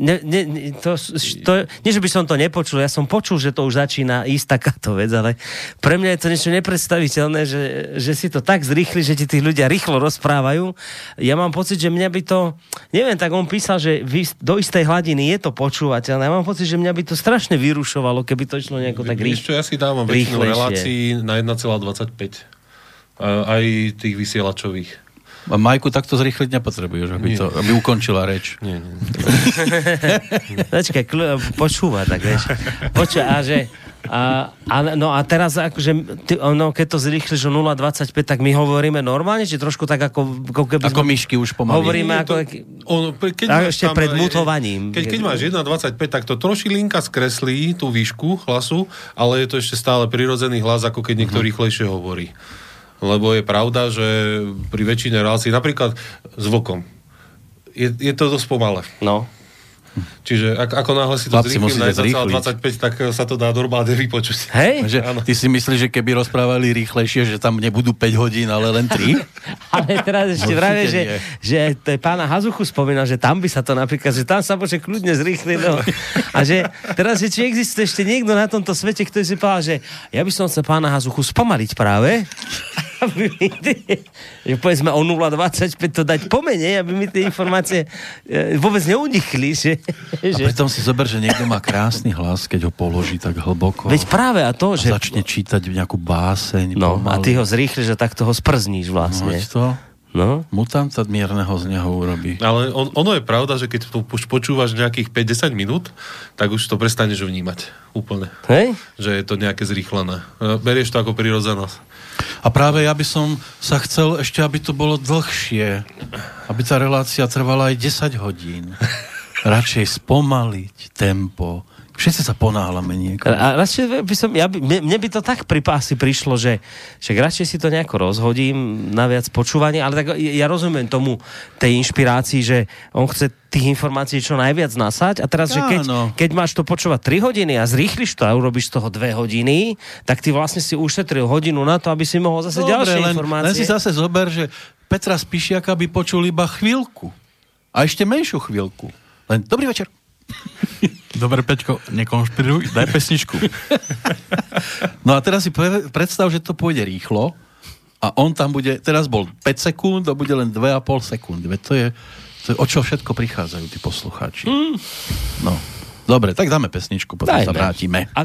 Ne, ne, to, to, nie, že by som to nepočul, ja som počul, že to už začína ísť takáto vec, ale pre mňa je to niečo nepredstaviteľné, že, že si to tak zrýchli, že ti tí ľudia rýchlo rozprávajú. Ja mám pocit, že mňa by to... Neviem, tak on písal, že vy, do istej hladiny je to počúvateľné. Ja mám pocit, že mňa by to strašne vyrušovalo, keby to išlo nejako tak rýchlo. ja si dávam väčšinu relácií na 1,25. A- Aj tých vysielačových. A Majku takto zrýchliť nepotrebuješ, aby, to, aby ukončila reč. Nie, nie. Počkaj, počúva, tak vieš. Počúva, a že... A, a, no a teraz akože, ty, no, keď to zrýchliš o 0,25, tak my hovoríme normálne, či trošku tak ako, ako keby Ako sme- myšky už pomaly. Hovoríme Nie, ako... to- on, keď A máš ešte tam, pred e, mutovaním. Keď, keď máš 1,25, tak to trošilinka skreslí tú výšku hlasu, ale je to ešte stále prirodzený hlas, ako keď niekto rýchlejšie hovorí. Lebo je pravda, že pri väčšine relácií, napríklad s vlkom, je, je to dosť pomalé. No. Čiže ak, ako náhle si to Chlapci, zrýchlim na musíte zrýchliť. 1,25, tak sa to dá normálne vypočuť. Hej? Že ty si myslíš, že keby rozprávali rýchlejšie, že tam nebudú 5 hodín, ale len 3? Ale teraz ešte vravé, že, že to je pána Hazuchu spomínal, že tam by sa to napríklad, že tam sa môže kľudne zrýchliť. No. A že teraz, že či existuje ešte niekto na tomto svete, ktorý si povedal, že ja by som chcel pána Hazuchu spomaliť práve, aby mi tie, že povedzme o 0,25 to dať pomenej, aby mi tie informácie e, vôbec neunikli. Že, A že, pritom si zober, že niekto má krásny hlas, keď ho položí tak hlboko. veď práve a to, a že... začne čítať nejakú báseň. No, a pomaly. ty ho zrýchliš a takto ho sprzníš vlastne. Veď to No. mutanta mierneho z neho urobí. Ale on, ono je pravda, že keď to už počúvaš nejakých 5-10 minút, tak už to prestaneš vnímať úplne. Hej? Že je to nejaké zrýchlené. E, Berieš to ako prirodzenosť. A práve ja by som sa chcel ešte, aby to bolo dlhšie. Aby tá relácia trvala aj 10 hodín. Radšej spomaliť tempo. Všetci sa ponáhľame niekam. A radšej by som, ja by, mne, by to tak pri asi prišlo, že však radšej si to nejako rozhodím na viac počúvania, ale tak ja rozumiem tomu, tej inšpirácii, že on chce tých informácií čo najviac nasať a teraz, že keď, Áno. keď máš to počúvať 3 hodiny a zrýchliš to a urobíš z toho 2 hodiny, tak ty vlastne si ušetril hodinu na to, aby si mohol zase ďalšie len, informácie. len si zase zober, že Petra Spišiaka by počul iba chvíľku. A ešte menšiu chvíľku. Len dobrý večer. Dobre, Peťko, nekonšpiruj, daj pesničku. No a teraz si pre- predstav, že to pôjde rýchlo a on tam bude, teraz bol 5 sekúnd, to bude len 2,5 sekundy. Veď to je, to je, o čo všetko prichádzajú tí poslucháči. No, dobre, tak dáme pesničku, potom sa Dajme. vrátime. A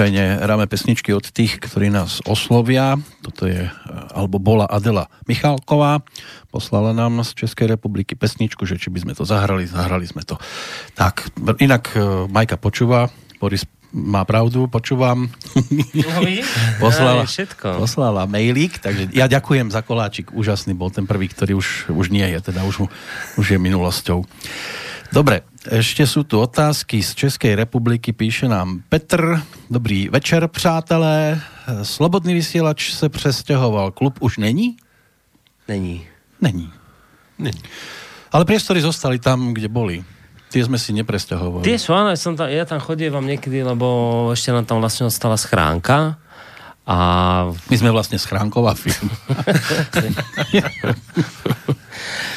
zvyčajne hráme pesničky od tých, ktorí nás oslovia. Toto je, e, alebo bola Adela Michalková. Poslala nám z Českej republiky pesničku, že či by sme to zahrali, zahrali sme to. Tak, inak e, Majka počúva, Boris má pravdu, počúvam. poslala, všetko. poslala mailík, takže ja ďakujem za koláčik, úžasný bol ten prvý, ktorý už, už nie je, teda už, mu- už je minulosťou. Dobre, ešte sú tu otázky z Českej republiky, píše nám Petr. Dobrý večer, přátelé. Slobodný vysílač se přestěhoval. Klub už není? Není. Není. Není. Ale priestory zostali tam, kde boli. Tie sme si nepresťahovali. Tie sú, áno, som tam, ja tam chodievam niekedy, lebo ešte nám tam vlastne ostala schránka. A My sme vlastne schránková firma.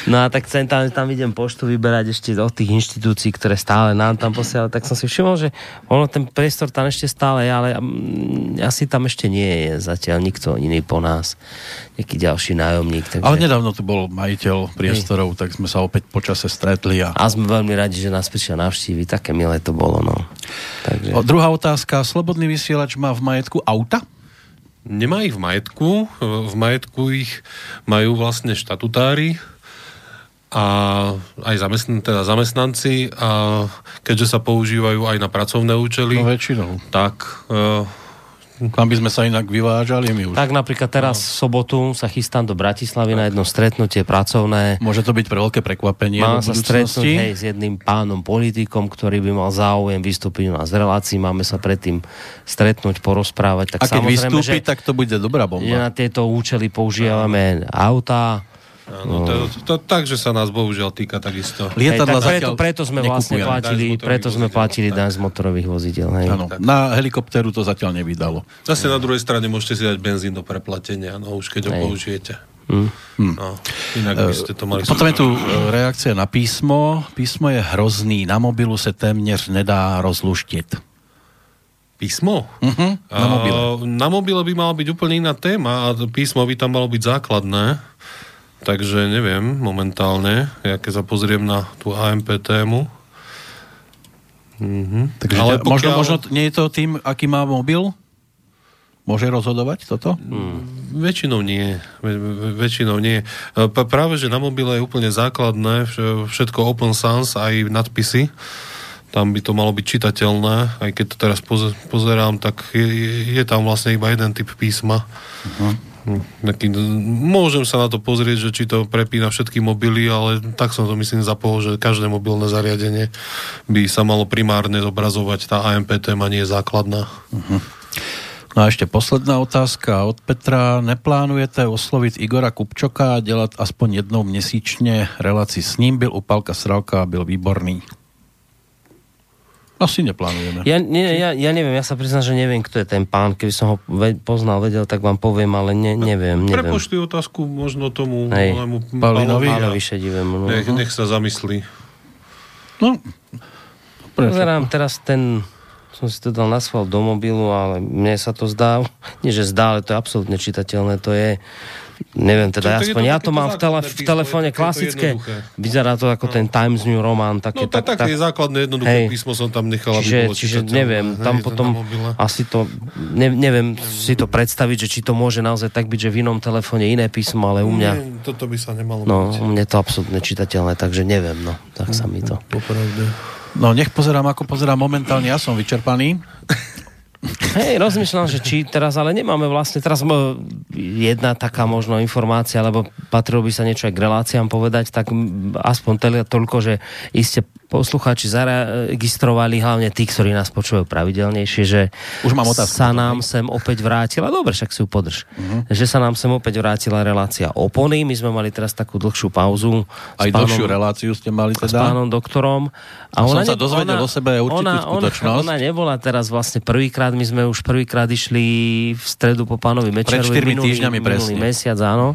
No a tak tam, tam idem poštu vyberať ešte od tých inštitúcií, ktoré stále nám tam posielajú, tak som si všimol, že ono ten priestor tam ešte stále je, ale mm, asi tam ešte nie je zatiaľ nikto iný po nás. Nejaký ďalší nájomník. Takže... Ale nedávno tu bol majiteľ priestorov, tak sme sa opäť počase stretli. A... A sme veľmi radi, že nás prišiel navštíviť. Také milé to bolo, no. Takže... O, druhá otázka. Slobodný vysielač má v majetku auta? Nemá ich v majetku, v majetku ich majú vlastne štatutári a aj zamestn- teda zamestnanci a keďže sa používajú aj na pracovné účely, No väčšinou. tak uh, Kam by sme sa inak vyvážali my už. Tak napríklad teraz v sobotu sa chystám do Bratislavy na jedno stretnutie pracovné. Môže to byť pre veľké prekvapenie Mám sa stretnúť hej, s jedným pánom politikom, ktorý by mal záujem vystúpiť u nás z relácií. Máme sa predtým stretnúť, porozprávať. Tak A keď vystúpi, že, tak to bude dobrá bomba. na tieto účely používame auta. Áno, to, to, takže sa nás bohužiaľ týka takisto. Hej, Lietadla tak preto, preto sme vlastne platili, preto sme platili daň z motorových vozidel. Hej. Áno, na helikoptéru to zatiaľ nevydalo. Zase na druhej strane môžete si dať benzín do preplatenia, no už keď ho Hej. použijete. Hm. No, inak by ste to mali... Potom je tu e, reakcia na písmo. Písmo je hrozný. Na mobilu se téměř nedá rozluštit. Písmo? Mhm, na mobile. A, na mobile by mala byť úplne iná téma a písmo by tam malo byť základné. Takže neviem momentálne, ja keď sa pozriem na tú AMP tému. Mhm. Takže Ale možno, pokiaľ- možno t- nie je to tým, aký má mobil? Môže rozhodovať toto? Väčšinou nie. Väčšinou nie. E, p- Práve, že na mobile je úplne základné, vš- všetko open sans, aj nadpisy. Tam by to malo byť čitateľné, aj keď to teraz poze- pozerám, tak je, je- tam vlastne iba jeden typ písma. Hm, Taký, môžem sa na to pozrieť, že či to prepína všetky mobily, ale tak som to myslím zapol, že každé mobilné zariadenie by sa malo primárne zobrazovať. Tá AMP téma nie je základná. No a ešte posledná otázka od Petra. Neplánujete oslovit Igora Kupčoka a dělat aspoň jednou měsíčně relaci s ním? Byl u Palka Sralka a byl výborný. Asi neplánujeme. Ja, nie, ja, ja neviem, ja sa priznám, že neviem, kto je ten pán. Keby som ho ve, poznal, vedel, tak vám poviem, ale ne, neviem, neviem. Prepošli otázku možno tomu Hej. a Ale vyšedivému. No. Nech, nech sa zamyslí. No, prečo? Pozerám teraz ten, som si to dal na schvál do mobilu, ale mne sa to zdá, nie že zdá, ale to je absolútne čitateľné, to je, neviem, teda To- to je aspoň, to ja to mám v, tele, základné v telefóne klasické, jednoduché. vyzerá to ako ten Times New Roman, také, No tak, tak, tak, je základné jednoduché Hej. písmo som tam nechal, Čiže, bolo čiže neviem, tam Hej, to potom asi to, ne, neviem si to predstaviť, že či to môže naozaj tak byť, že v inom telefóne iné písmo, ale u mňa, Nie, toto by sa nemalo no, byť. u mňa to absolútne čitateľné, takže neviem, no, tak sa mi to. Popravde. No nech pozerám, ako pozerám momentálne. Ja som vyčerpaný. Hej, rozmýšľam, že či teraz, ale nemáme vlastne, teraz mo- jedna taká možno informácia, lebo patrilo by sa niečo aj k reláciám povedať, tak aspoň tele- toľko, že iste poslucháči zaregistrovali, hlavne tí, ktorí nás počúvajú pravidelnejšie, že Už mám otázku sa nám sem opäť vrátila, dobre, však si ju podrž, Mhm. že sa nám sem opäť vrátila relácia opony, my sme mali teraz takú dlhšiu pauzu. Aj s pánom- dlhšiu reláciu ste mali s teda. pánom doktorom. A som sa dozvedel o sebe určitú ona, skutočnosť. Ona, ona nebola teraz vlastne prvýkrát, my sme už prvýkrát išli v stredu po pánovi Mečerovi. štyrmi minulý, týždňami minulý presne. Mhm. mesiac, áno.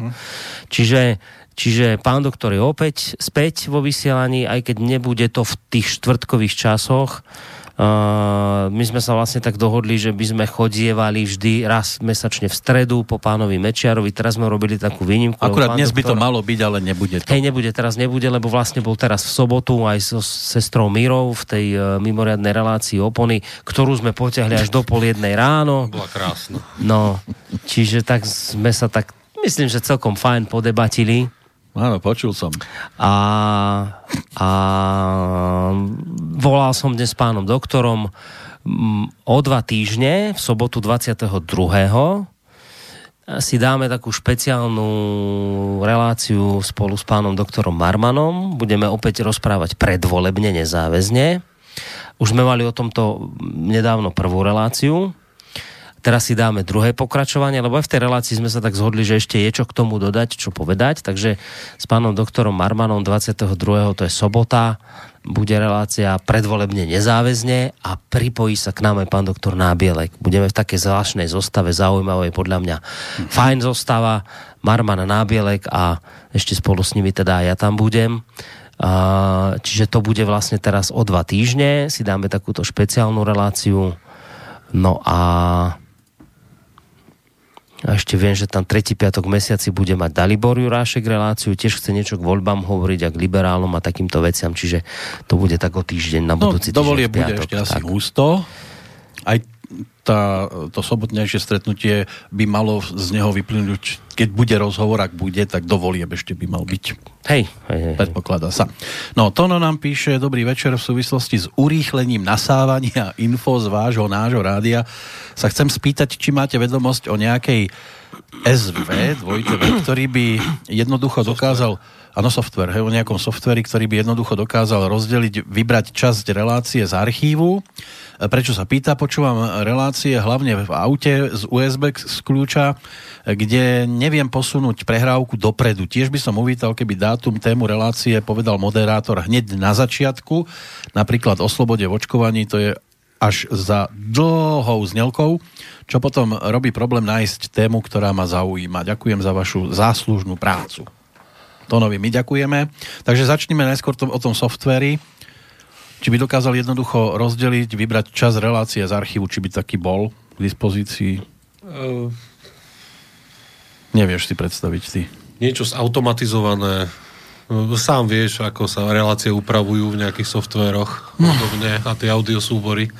Čiže Čiže pán doktor je opäť späť vo vysielaní, aj keď nebude to v tých štvrtkových časoch, my sme sa vlastne tak dohodli, že by sme chodievali vždy raz mesačne v stredu po pánovi Mečiarovi. Teraz sme robili takú výnimku. Akurát dnes by to doktor- malo byť, ale nebude to. Hej, nebude, teraz nebude, lebo vlastne bol teraz v sobotu aj so sestrou Mirou v tej uh, mimoriadnej relácii opony, ktorú sme potiahli až do pol jednej ráno. Bola krásna. No, čiže tak sme sa tak, myslím, že celkom fajn podebatili. Áno, počul som. A, a volal som dnes pánom doktorom mm, o dva týždne, v sobotu 22. si dáme takú špeciálnu reláciu spolu s pánom doktorom Marmanom. Budeme opäť rozprávať predvolebne, nezáväzne. Už sme mali o tomto nedávno prvú reláciu. Teraz si dáme druhé pokračovanie, lebo aj v tej relácii sme sa tak zhodli, že ešte je čo k tomu dodať, čo povedať. Takže s pánom doktorom Marmanom 22. to je sobota, bude relácia predvolebne nezáväzne a pripojí sa k nám aj pán doktor Nábielek. Budeme v takej zvláštnej zostave, zaujímavej podľa mňa. Fajn zostava, Marman Nábielek a ešte spolu s nimi teda ja tam budem. Čiže to bude vlastne teraz o dva týždne, si dáme takúto špeciálnu reláciu. No a a ešte viem, že tam tretí piatok mesiaci bude mať Dalibor Jurášek reláciu, tiež chce niečo k voľbám hovoriť a k liberálom a takýmto veciam, čiže to bude tak o týždeň na No, budúci dovolie týždeň v bude ešte asi tak. husto. Aj tá, to sobotnejšie stretnutie by malo z neho vyplynúť, keď bude rozhovor, ak bude, tak dovolie ešte by mal byť. Hej, hej, hej. Predpokladá sa. No, Tono nám píše, dobrý večer v súvislosti s urýchlením nasávania info z vášho nášho rádia. Sa chcem spýtať, či máte vedomosť o nejakej SV, dvojte V, ktorý by jednoducho dokázal Áno, software, hej, o nejakom softveri, ktorý by jednoducho dokázal rozdeliť, vybrať časť relácie z archívu. E, Prečo sa pýta? Počúvam relácie hlavne v aute z USB z kľúča, e, kde neviem posunúť prehrávku dopredu. Tiež by som uvítal, keby dátum tému relácie povedal moderátor hneď na začiatku, napríklad o slobode v očkovaní, to je až za dlhou znelkou, čo potom robí problém nájsť tému, ktorá ma zaujíma. Ďakujem za vašu záslužnú prácu. Tonovi my ďakujeme. Takže začneme najskôr tom, o tom softveri. Či by dokázal jednoducho rozdeliť, vybrať čas relácie z archívu, či by taký bol k dispozícii. Uh, Nevieš si predstaviť ty. niečo zautomatizované. Sám vieš, ako sa relácie upravujú v nejakých softvéroch podobne a tie audiosúbory.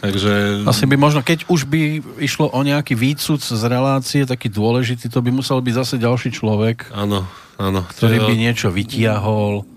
Takže Asi by možno, keď už by išlo o nejaký výcud z relácie, taký dôležitý, to by musel byť zase ďalší človek, áno, áno. ktorý To by niečo vytiahol.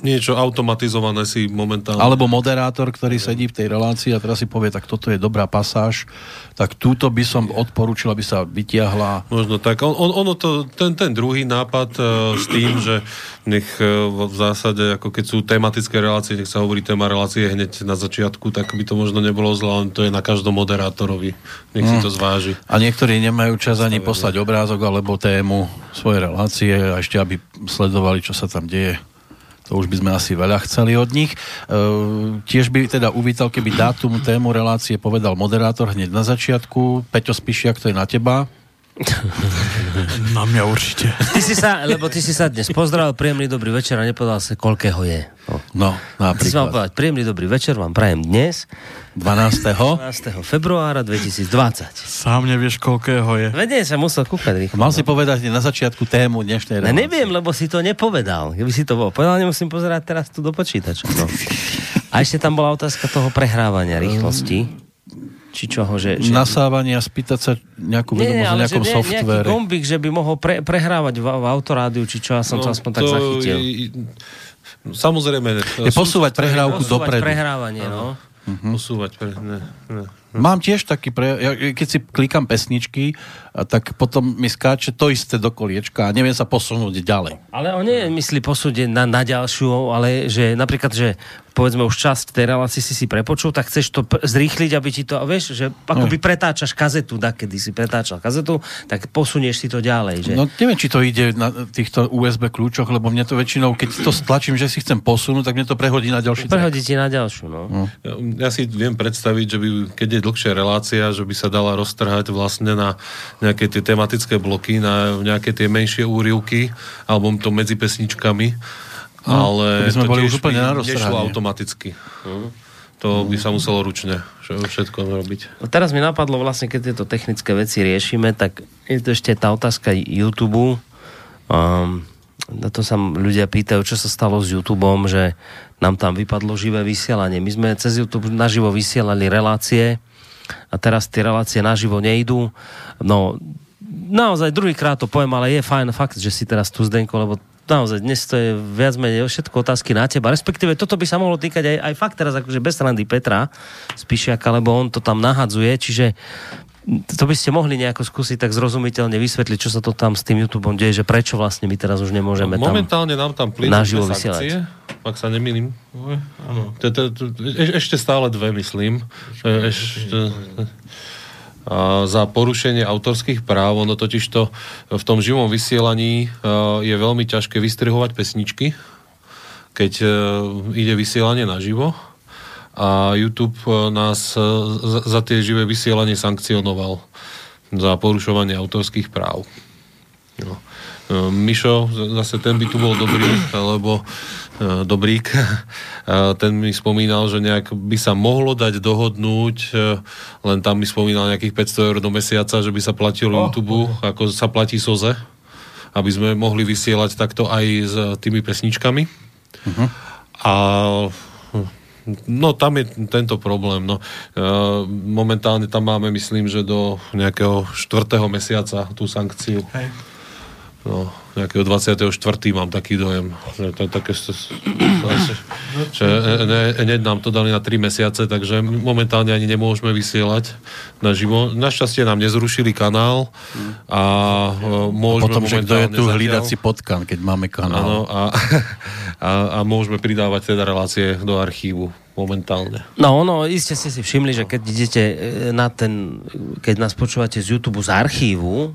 Niečo automatizované si momentálne. Alebo moderátor, ktorý sedí v tej relácii a teraz si povie, tak toto je dobrá pasáž, tak túto by som odporúčil, aby sa vytiahla. Možno tak. On, on, ono to, ten, ten druhý nápad uh, s tým, že nech uh, v zásade, ako keď sú tematické relácie, nech sa hovorí téma relácie hneď na začiatku, tak by to možno nebolo zle, to je na každom moderátorovi. Nech si to zváži. A niektorí nemajú čas ani poslať obrázok alebo tému svojej relácie a ešte, aby sledovali, čo sa tam deje. To už by sme asi veľa chceli od nich. E, tiež by teda uvítal, keby dátum tému relácie povedal moderátor hneď na začiatku. Peťo Spišiak, to je na teba. Na mňa určite. Ty si sa, lebo ty si sa dnes pozdravil, príjemný dobrý večer a nepovedal sa, koľkého je. No. No, Ty si mal napríklad. povedať, príjemný dobrý večer vám prajem dnes, 12. 12. februára 2020. Sám nevieš, koľkého je. Vedie sa musel kúkať rýchlo. Mal si povedať na začiatku tému dnešnej Ne, relácie. neviem, lebo si to nepovedal. Keby si to bol povedal, nemusím pozerať teraz tu do počítača. No. A ešte tam bola otázka toho prehrávania rýchlosti. Či čoho, že... že... Nasávania, spýtať sa nejakú vedomosť o nejakom že nie- nejaký softvere. gombík, že by mohol pre, prehrávať v, v autorádiu, či čo, ja som to aspoň tak No, to zachytil. je- Samozrejme. Je posúvať prehrávku Posúvať dopredu. prehrávanie, no. Posúvať. Pre, ne, ne. Mám tiež taký, pre, ja, keď si klikám pesničky, a tak potom mi skáče to isté do koliečka a neviem sa posunúť ďalej. Ale on nie myslí posúdiť na, na ďalšiu, ale že napríklad, že povedzme už časť tej relácie si si prepočul, tak chceš to p- zrýchliť, aby ti to, vieš, že akoby pretáčaš kazetu, tak kedy si pretáčal kazetu, tak posunieš si to ďalej, že? No neviem, či to ide na týchto USB kľúčoch, lebo mne to väčšinou, keď to stlačím, že si chcem posunúť, tak mne to prehodí na ďalší. Prehodí ti na ďalšiu, no. Ja, ja si viem predstaviť, že by, keď je dlhšia relácia, že by sa dala roztrhať vlastne na nejaké tie tematické bloky, na nejaké tie menšie úrivky, alebo to medzi pesničkami. Ale to by sme boli tiež už úplne na nešlo automaticky. Hm. To by sa muselo ručne všetko robiť. No teraz mi napadlo vlastne, keď tieto technické veci riešime, tak je to ešte tá otázka YouTube. Um, na to sa ľudia pýtajú, čo sa stalo s YouTubeom, že nám tam vypadlo živé vysielanie. My sme cez YouTube naživo vysielali relácie a teraz tie relácie naživo nejdú. No, naozaj druhýkrát to poviem, ale je fajn fakt, že si teraz tu Zdenko, lebo naozaj dnes to je viac menej všetko otázky na teba. Respektíve toto by sa mohlo týkať aj, aj fakt teraz akože bez randy Petra Spišiaka, lebo on to tam nahadzuje, čiže to by ste mohli nejako skúsiť tak zrozumiteľne vysvetliť, čo sa to tam s tým YouTubeom deje, že prečo vlastne my teraz už nemôžeme tam Momentálne nám tam plynú naživo vysielať. ak sa nemýlim. Ešte stále dve, myslím. Ešte, za porušenie autorských práv, ono totiž to v tom živom vysielaní je veľmi ťažké vystrihovať pesničky, keď e, ide vysielanie naživo a YouTube e, nás e, za tie živé vysielanie sankcionoval za porušovanie autorských práv. No. E, Mišo, zase ten by tu bol dobrý, lebo e, Dobrík, e, ten mi spomínal, že nejak by sa mohlo dať dohodnúť, len tam mi spomínal nejakých 500 eur do mesiaca, že by sa platilo oh, YouTube, ako sa platí Soze, aby sme mohli vysielať takto aj s tými pesničkami. Uh-huh. A No tam je tento problém. No. E, momentálne tam máme, myslím, že do nejakého štvrtého mesiaca tú sankciu. Hej. No, nejakého 24. mám taký dojem. Že to je také, že, že ne, hneď nám to dali na 3 mesiace, takže momentálne ani nemôžeme vysielať naživo. Našťastie nám nezrušili kanál a e, môžeme Potom, že kto je tu zatiaľ- hlídať si potkan, keď máme Áno, kanál. a, a, a môžeme pridávať teda relácie do archívu momentálne. No ono, iste ste si všimli, že keď idete e, na ten, keď nás počúvate z YouTube z archívu,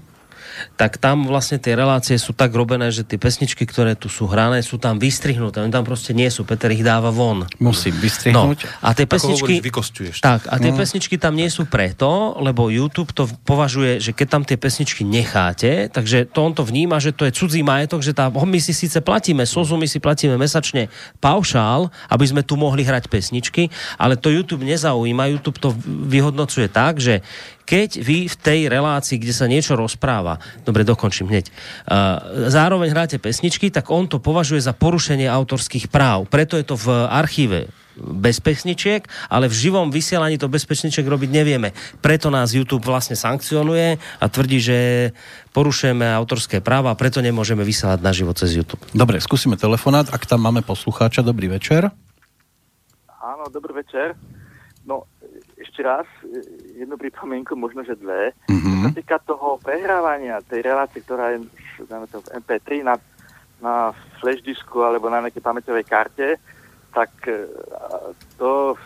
tak tam vlastne tie relácie sú tak robené, že tie pesničky, ktoré tu sú hrané, sú tam vystrihnuté. Oni tam proste nie sú. Peter ich dáva von. Musím No, vystrihnúť. a tie pesničky... hovoríš. Tak, a tie pesničky tam nie sú preto, lebo YouTube to považuje, že keď tam tie pesničky necháte, takže to on to vníma, že to je cudzí majetok, že tá, my si síce platíme sozu, my si platíme mesačne paušál, aby sme tu mohli hrať pesničky, ale to YouTube nezaujíma. YouTube to vyhodnocuje tak, že keď vy v tej relácii, kde sa niečo rozpráva, dobre, dokončím hneď, uh, zároveň hráte pesničky, tak on to považuje za porušenie autorských práv. Preto je to v archíve bez pesničiek, ale v živom vysielaní to bez pesničiek robiť nevieme. Preto nás YouTube vlastne sankcionuje a tvrdí, že porušujeme autorské práva a preto nemôžeme vysielať na život cez YouTube. Dobre, skúsime telefonát, ak tam máme poslucháča. Dobrý večer. Áno, dobrý večer. No, ešte raz, jednu pripomienku, možno, že dve. Mhm. Čo sa týka toho prehrávania tej relácie, ktorá je dáme to v MP3 na, na flash disku alebo na nejakej pamäťovej karte, tak e, to,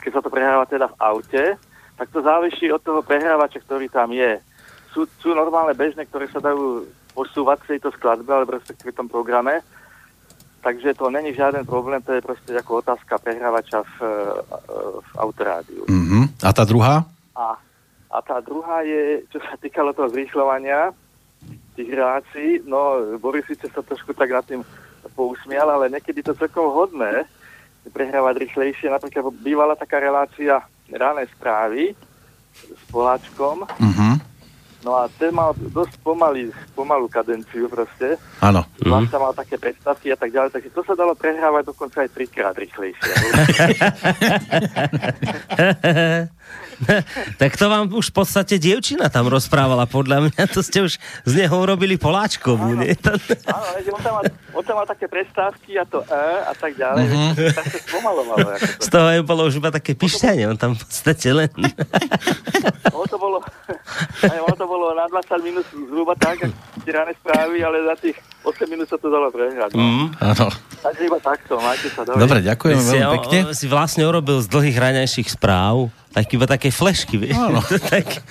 keď sa to prehráva teda v aute, tak to závisí od toho prehrávača, ktorý tam je. Sú, sú normálne bežné, ktoré sa dajú posúvať v tejto skladbe alebo respektíve v tom programe, Takže to není žiaden problém, to je proste ako otázka prehrávača v, e, v autorádiu. Mhm. A tá druhá? A, a tá druhá je, čo sa týkalo toho zrýchľovania tých relácií, no Boris síce sa trošku tak nad tým pousmial, ale niekedy to celkom hodné prehrávať rýchlejšie. Napríklad bývala taká relácia ráne správy s Poláčkom, Mhm. No a ten mal dosť pomalý, pomalú kadenciu proste. Áno. Zvlášť mal také predstavky a tak ďalej, takže to sa dalo prehrávať dokonca aj trikrát rýchlejšie. tak to vám už v podstate dievčina tam rozprávala, podľa mňa. To ste už z neho urobili Poláčkovú, nie? Áno, on tam, mal, on tam mal také prestávky a to e a tak ďalej, mm-hmm. tak sa spomalovalo. Ako to. Z toho aj bolo už iba také pišťanie, on tam v podstate len... Ono to bolo, aj ono to bolo na 20 minút zhruba tak, tie správy, ale za tých 8 minút sa to dalo prehrať. No. Mm. Áno. Takže iba takto, majte sa dobre. Dobre, ďakujeme si, veľmi o- pekne. o- si vlastne urobil z dlhých raňajších správ tak iba také flešky, vieš. Áno. tak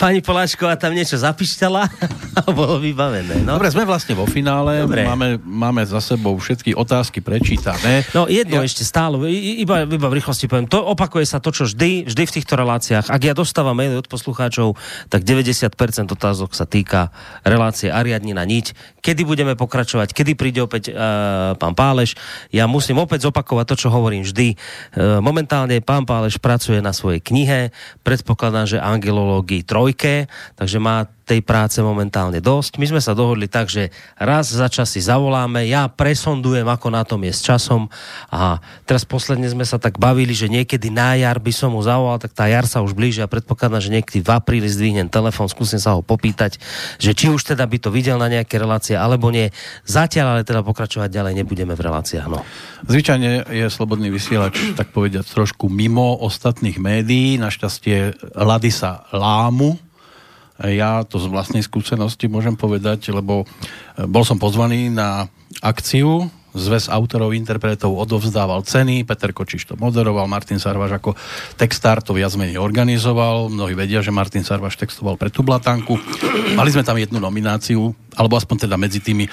pani Poláčková tam niečo zapišťala a bolo vybavené. No. Dobre, sme vlastne vo finále. Dobre. Máme, máme za sebou všetky otázky prečítané. No jedno ja... ešte stále, iba, iba v rýchlosti poviem, to opakuje sa to, čo vždy, vždy v týchto reláciách. Ak ja dostávam maily od poslucháčov, tak 90% otázok sa týka relácie Ariadnina niť. Kedy budeme pokračovať, kedy príde opäť uh, pán Páleš. Ja musím opäť zopakovať to, čo hovorím vždy. Uh, momentálne pán Páleš pracuje na svojej knihe, predpokladám, že angelológii trojke, takže má tej práce momentálne dosť. My sme sa dohodli tak, že raz za čas si zavoláme, ja presondujem, ako na tom je s časom a teraz posledne sme sa tak bavili, že niekedy na jar by som mu zavolal, tak tá jar sa už blíži a predpokladám, že niekedy v apríli zdvihnem telefón, skúsim sa ho popýtať, že či už teda by to videl na nejaké relácie alebo nie. Zatiaľ ale teda pokračovať ďalej nebudeme v reláciách. No. Zvyčajne je slobodný vysielač, tak povediať, trošku mimo ostatných médií. Našťastie lady sa lámu, ja to z vlastnej skúsenosti môžem povedať, lebo e, bol som pozvaný na akciu. Zväz autorov, interpretov odovzdával ceny, Peter Kočiš to moderoval, Martin Sarvaš ako textár to viac menej organizoval, mnohí vedia, že Martin Sarvaš textoval pre tú blatanku. Mali sme tam jednu nomináciu, alebo aspoň teda medzi tými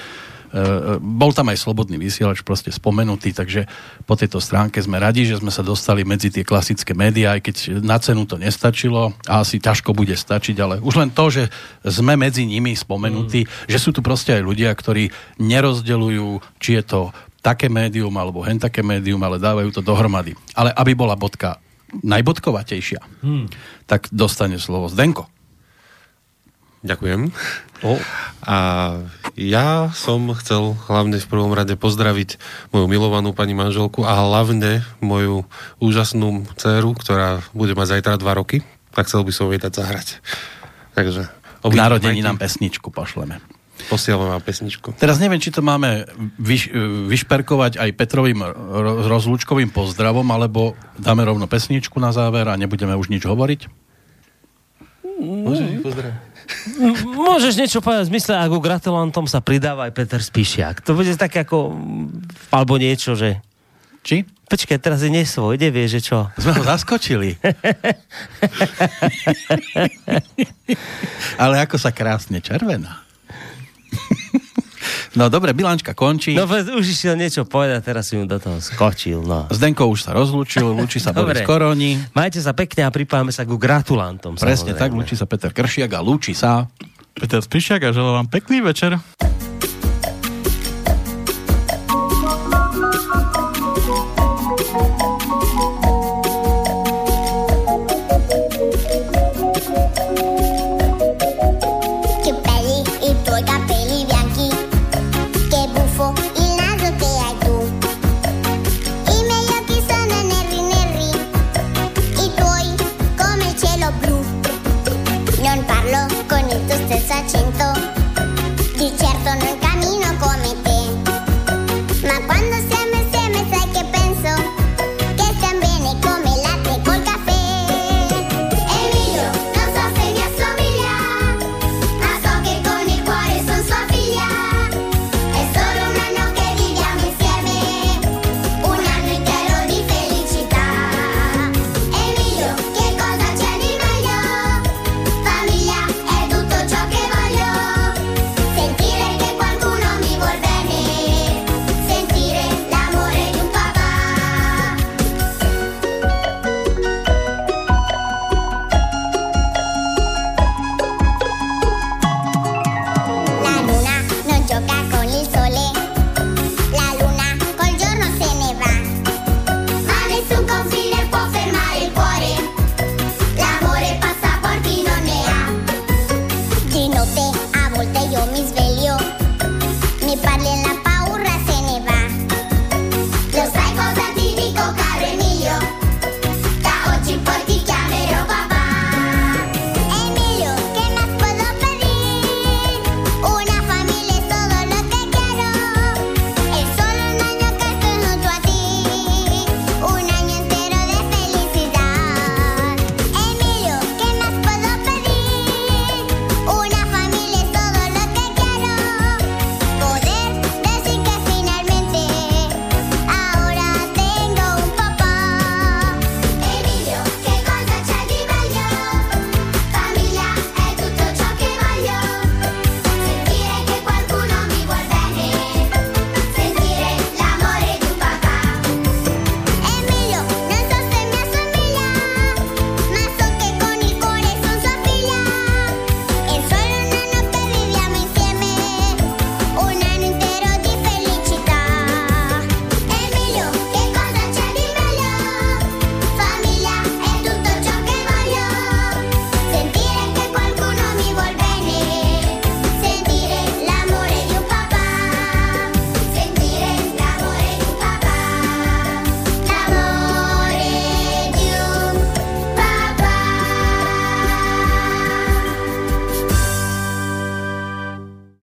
bol tam aj slobodný vysielač proste spomenutý, takže po tejto stránke sme radi, že sme sa dostali medzi tie klasické médiá, aj keď na cenu to nestačilo a asi ťažko bude stačiť, ale už len to, že sme medzi nimi spomenutí, mm. že sú tu proste aj ľudia, ktorí nerozdeľujú, či je to také médium alebo hen také médium, ale dávajú to dohromady. Ale aby bola bodka najbodkovatejšia, hmm. tak dostane slovo Zdenko. Ďakujem. O. A ja som chcel hlavne v prvom rade pozdraviť moju milovanú pani manželku a hlavne moju úžasnú dceru, ktorá bude mať zajtra dva roky. Tak chcel by som jej dať zahrať. Takže... K narodení nám pesničku pošleme. Posielame vám pesničku. Teraz neviem, či to máme vyš, vyšperkovať aj Petrovým rozlúčkovým pozdravom, alebo dáme rovno pesničku na záver a nebudeme už nič hovoriť? Môžeš ich pozdraviť. Môžeš niečo povedať v zmysle, ako gratulantom sa pridáva aj Peter Spišiak. To bude tak ako, alebo niečo, že... Či? Počkaj, teraz je nesvoj, nevie, že čo. Sme ho zaskočili. Ale ako sa krásne červená. No dobre, bilančka končí. No už išiel niečo povedať, teraz si mu do toho skočil. No. Zdenko už sa rozlúčil, lúči sa Boris Koroni. Majte sa pekne a pripájame sa ku gratulantom. Presne samozrejme. tak, lúči sa Peter Kršiak a lúči sa Peter Spišiak a želám vám pekný večer.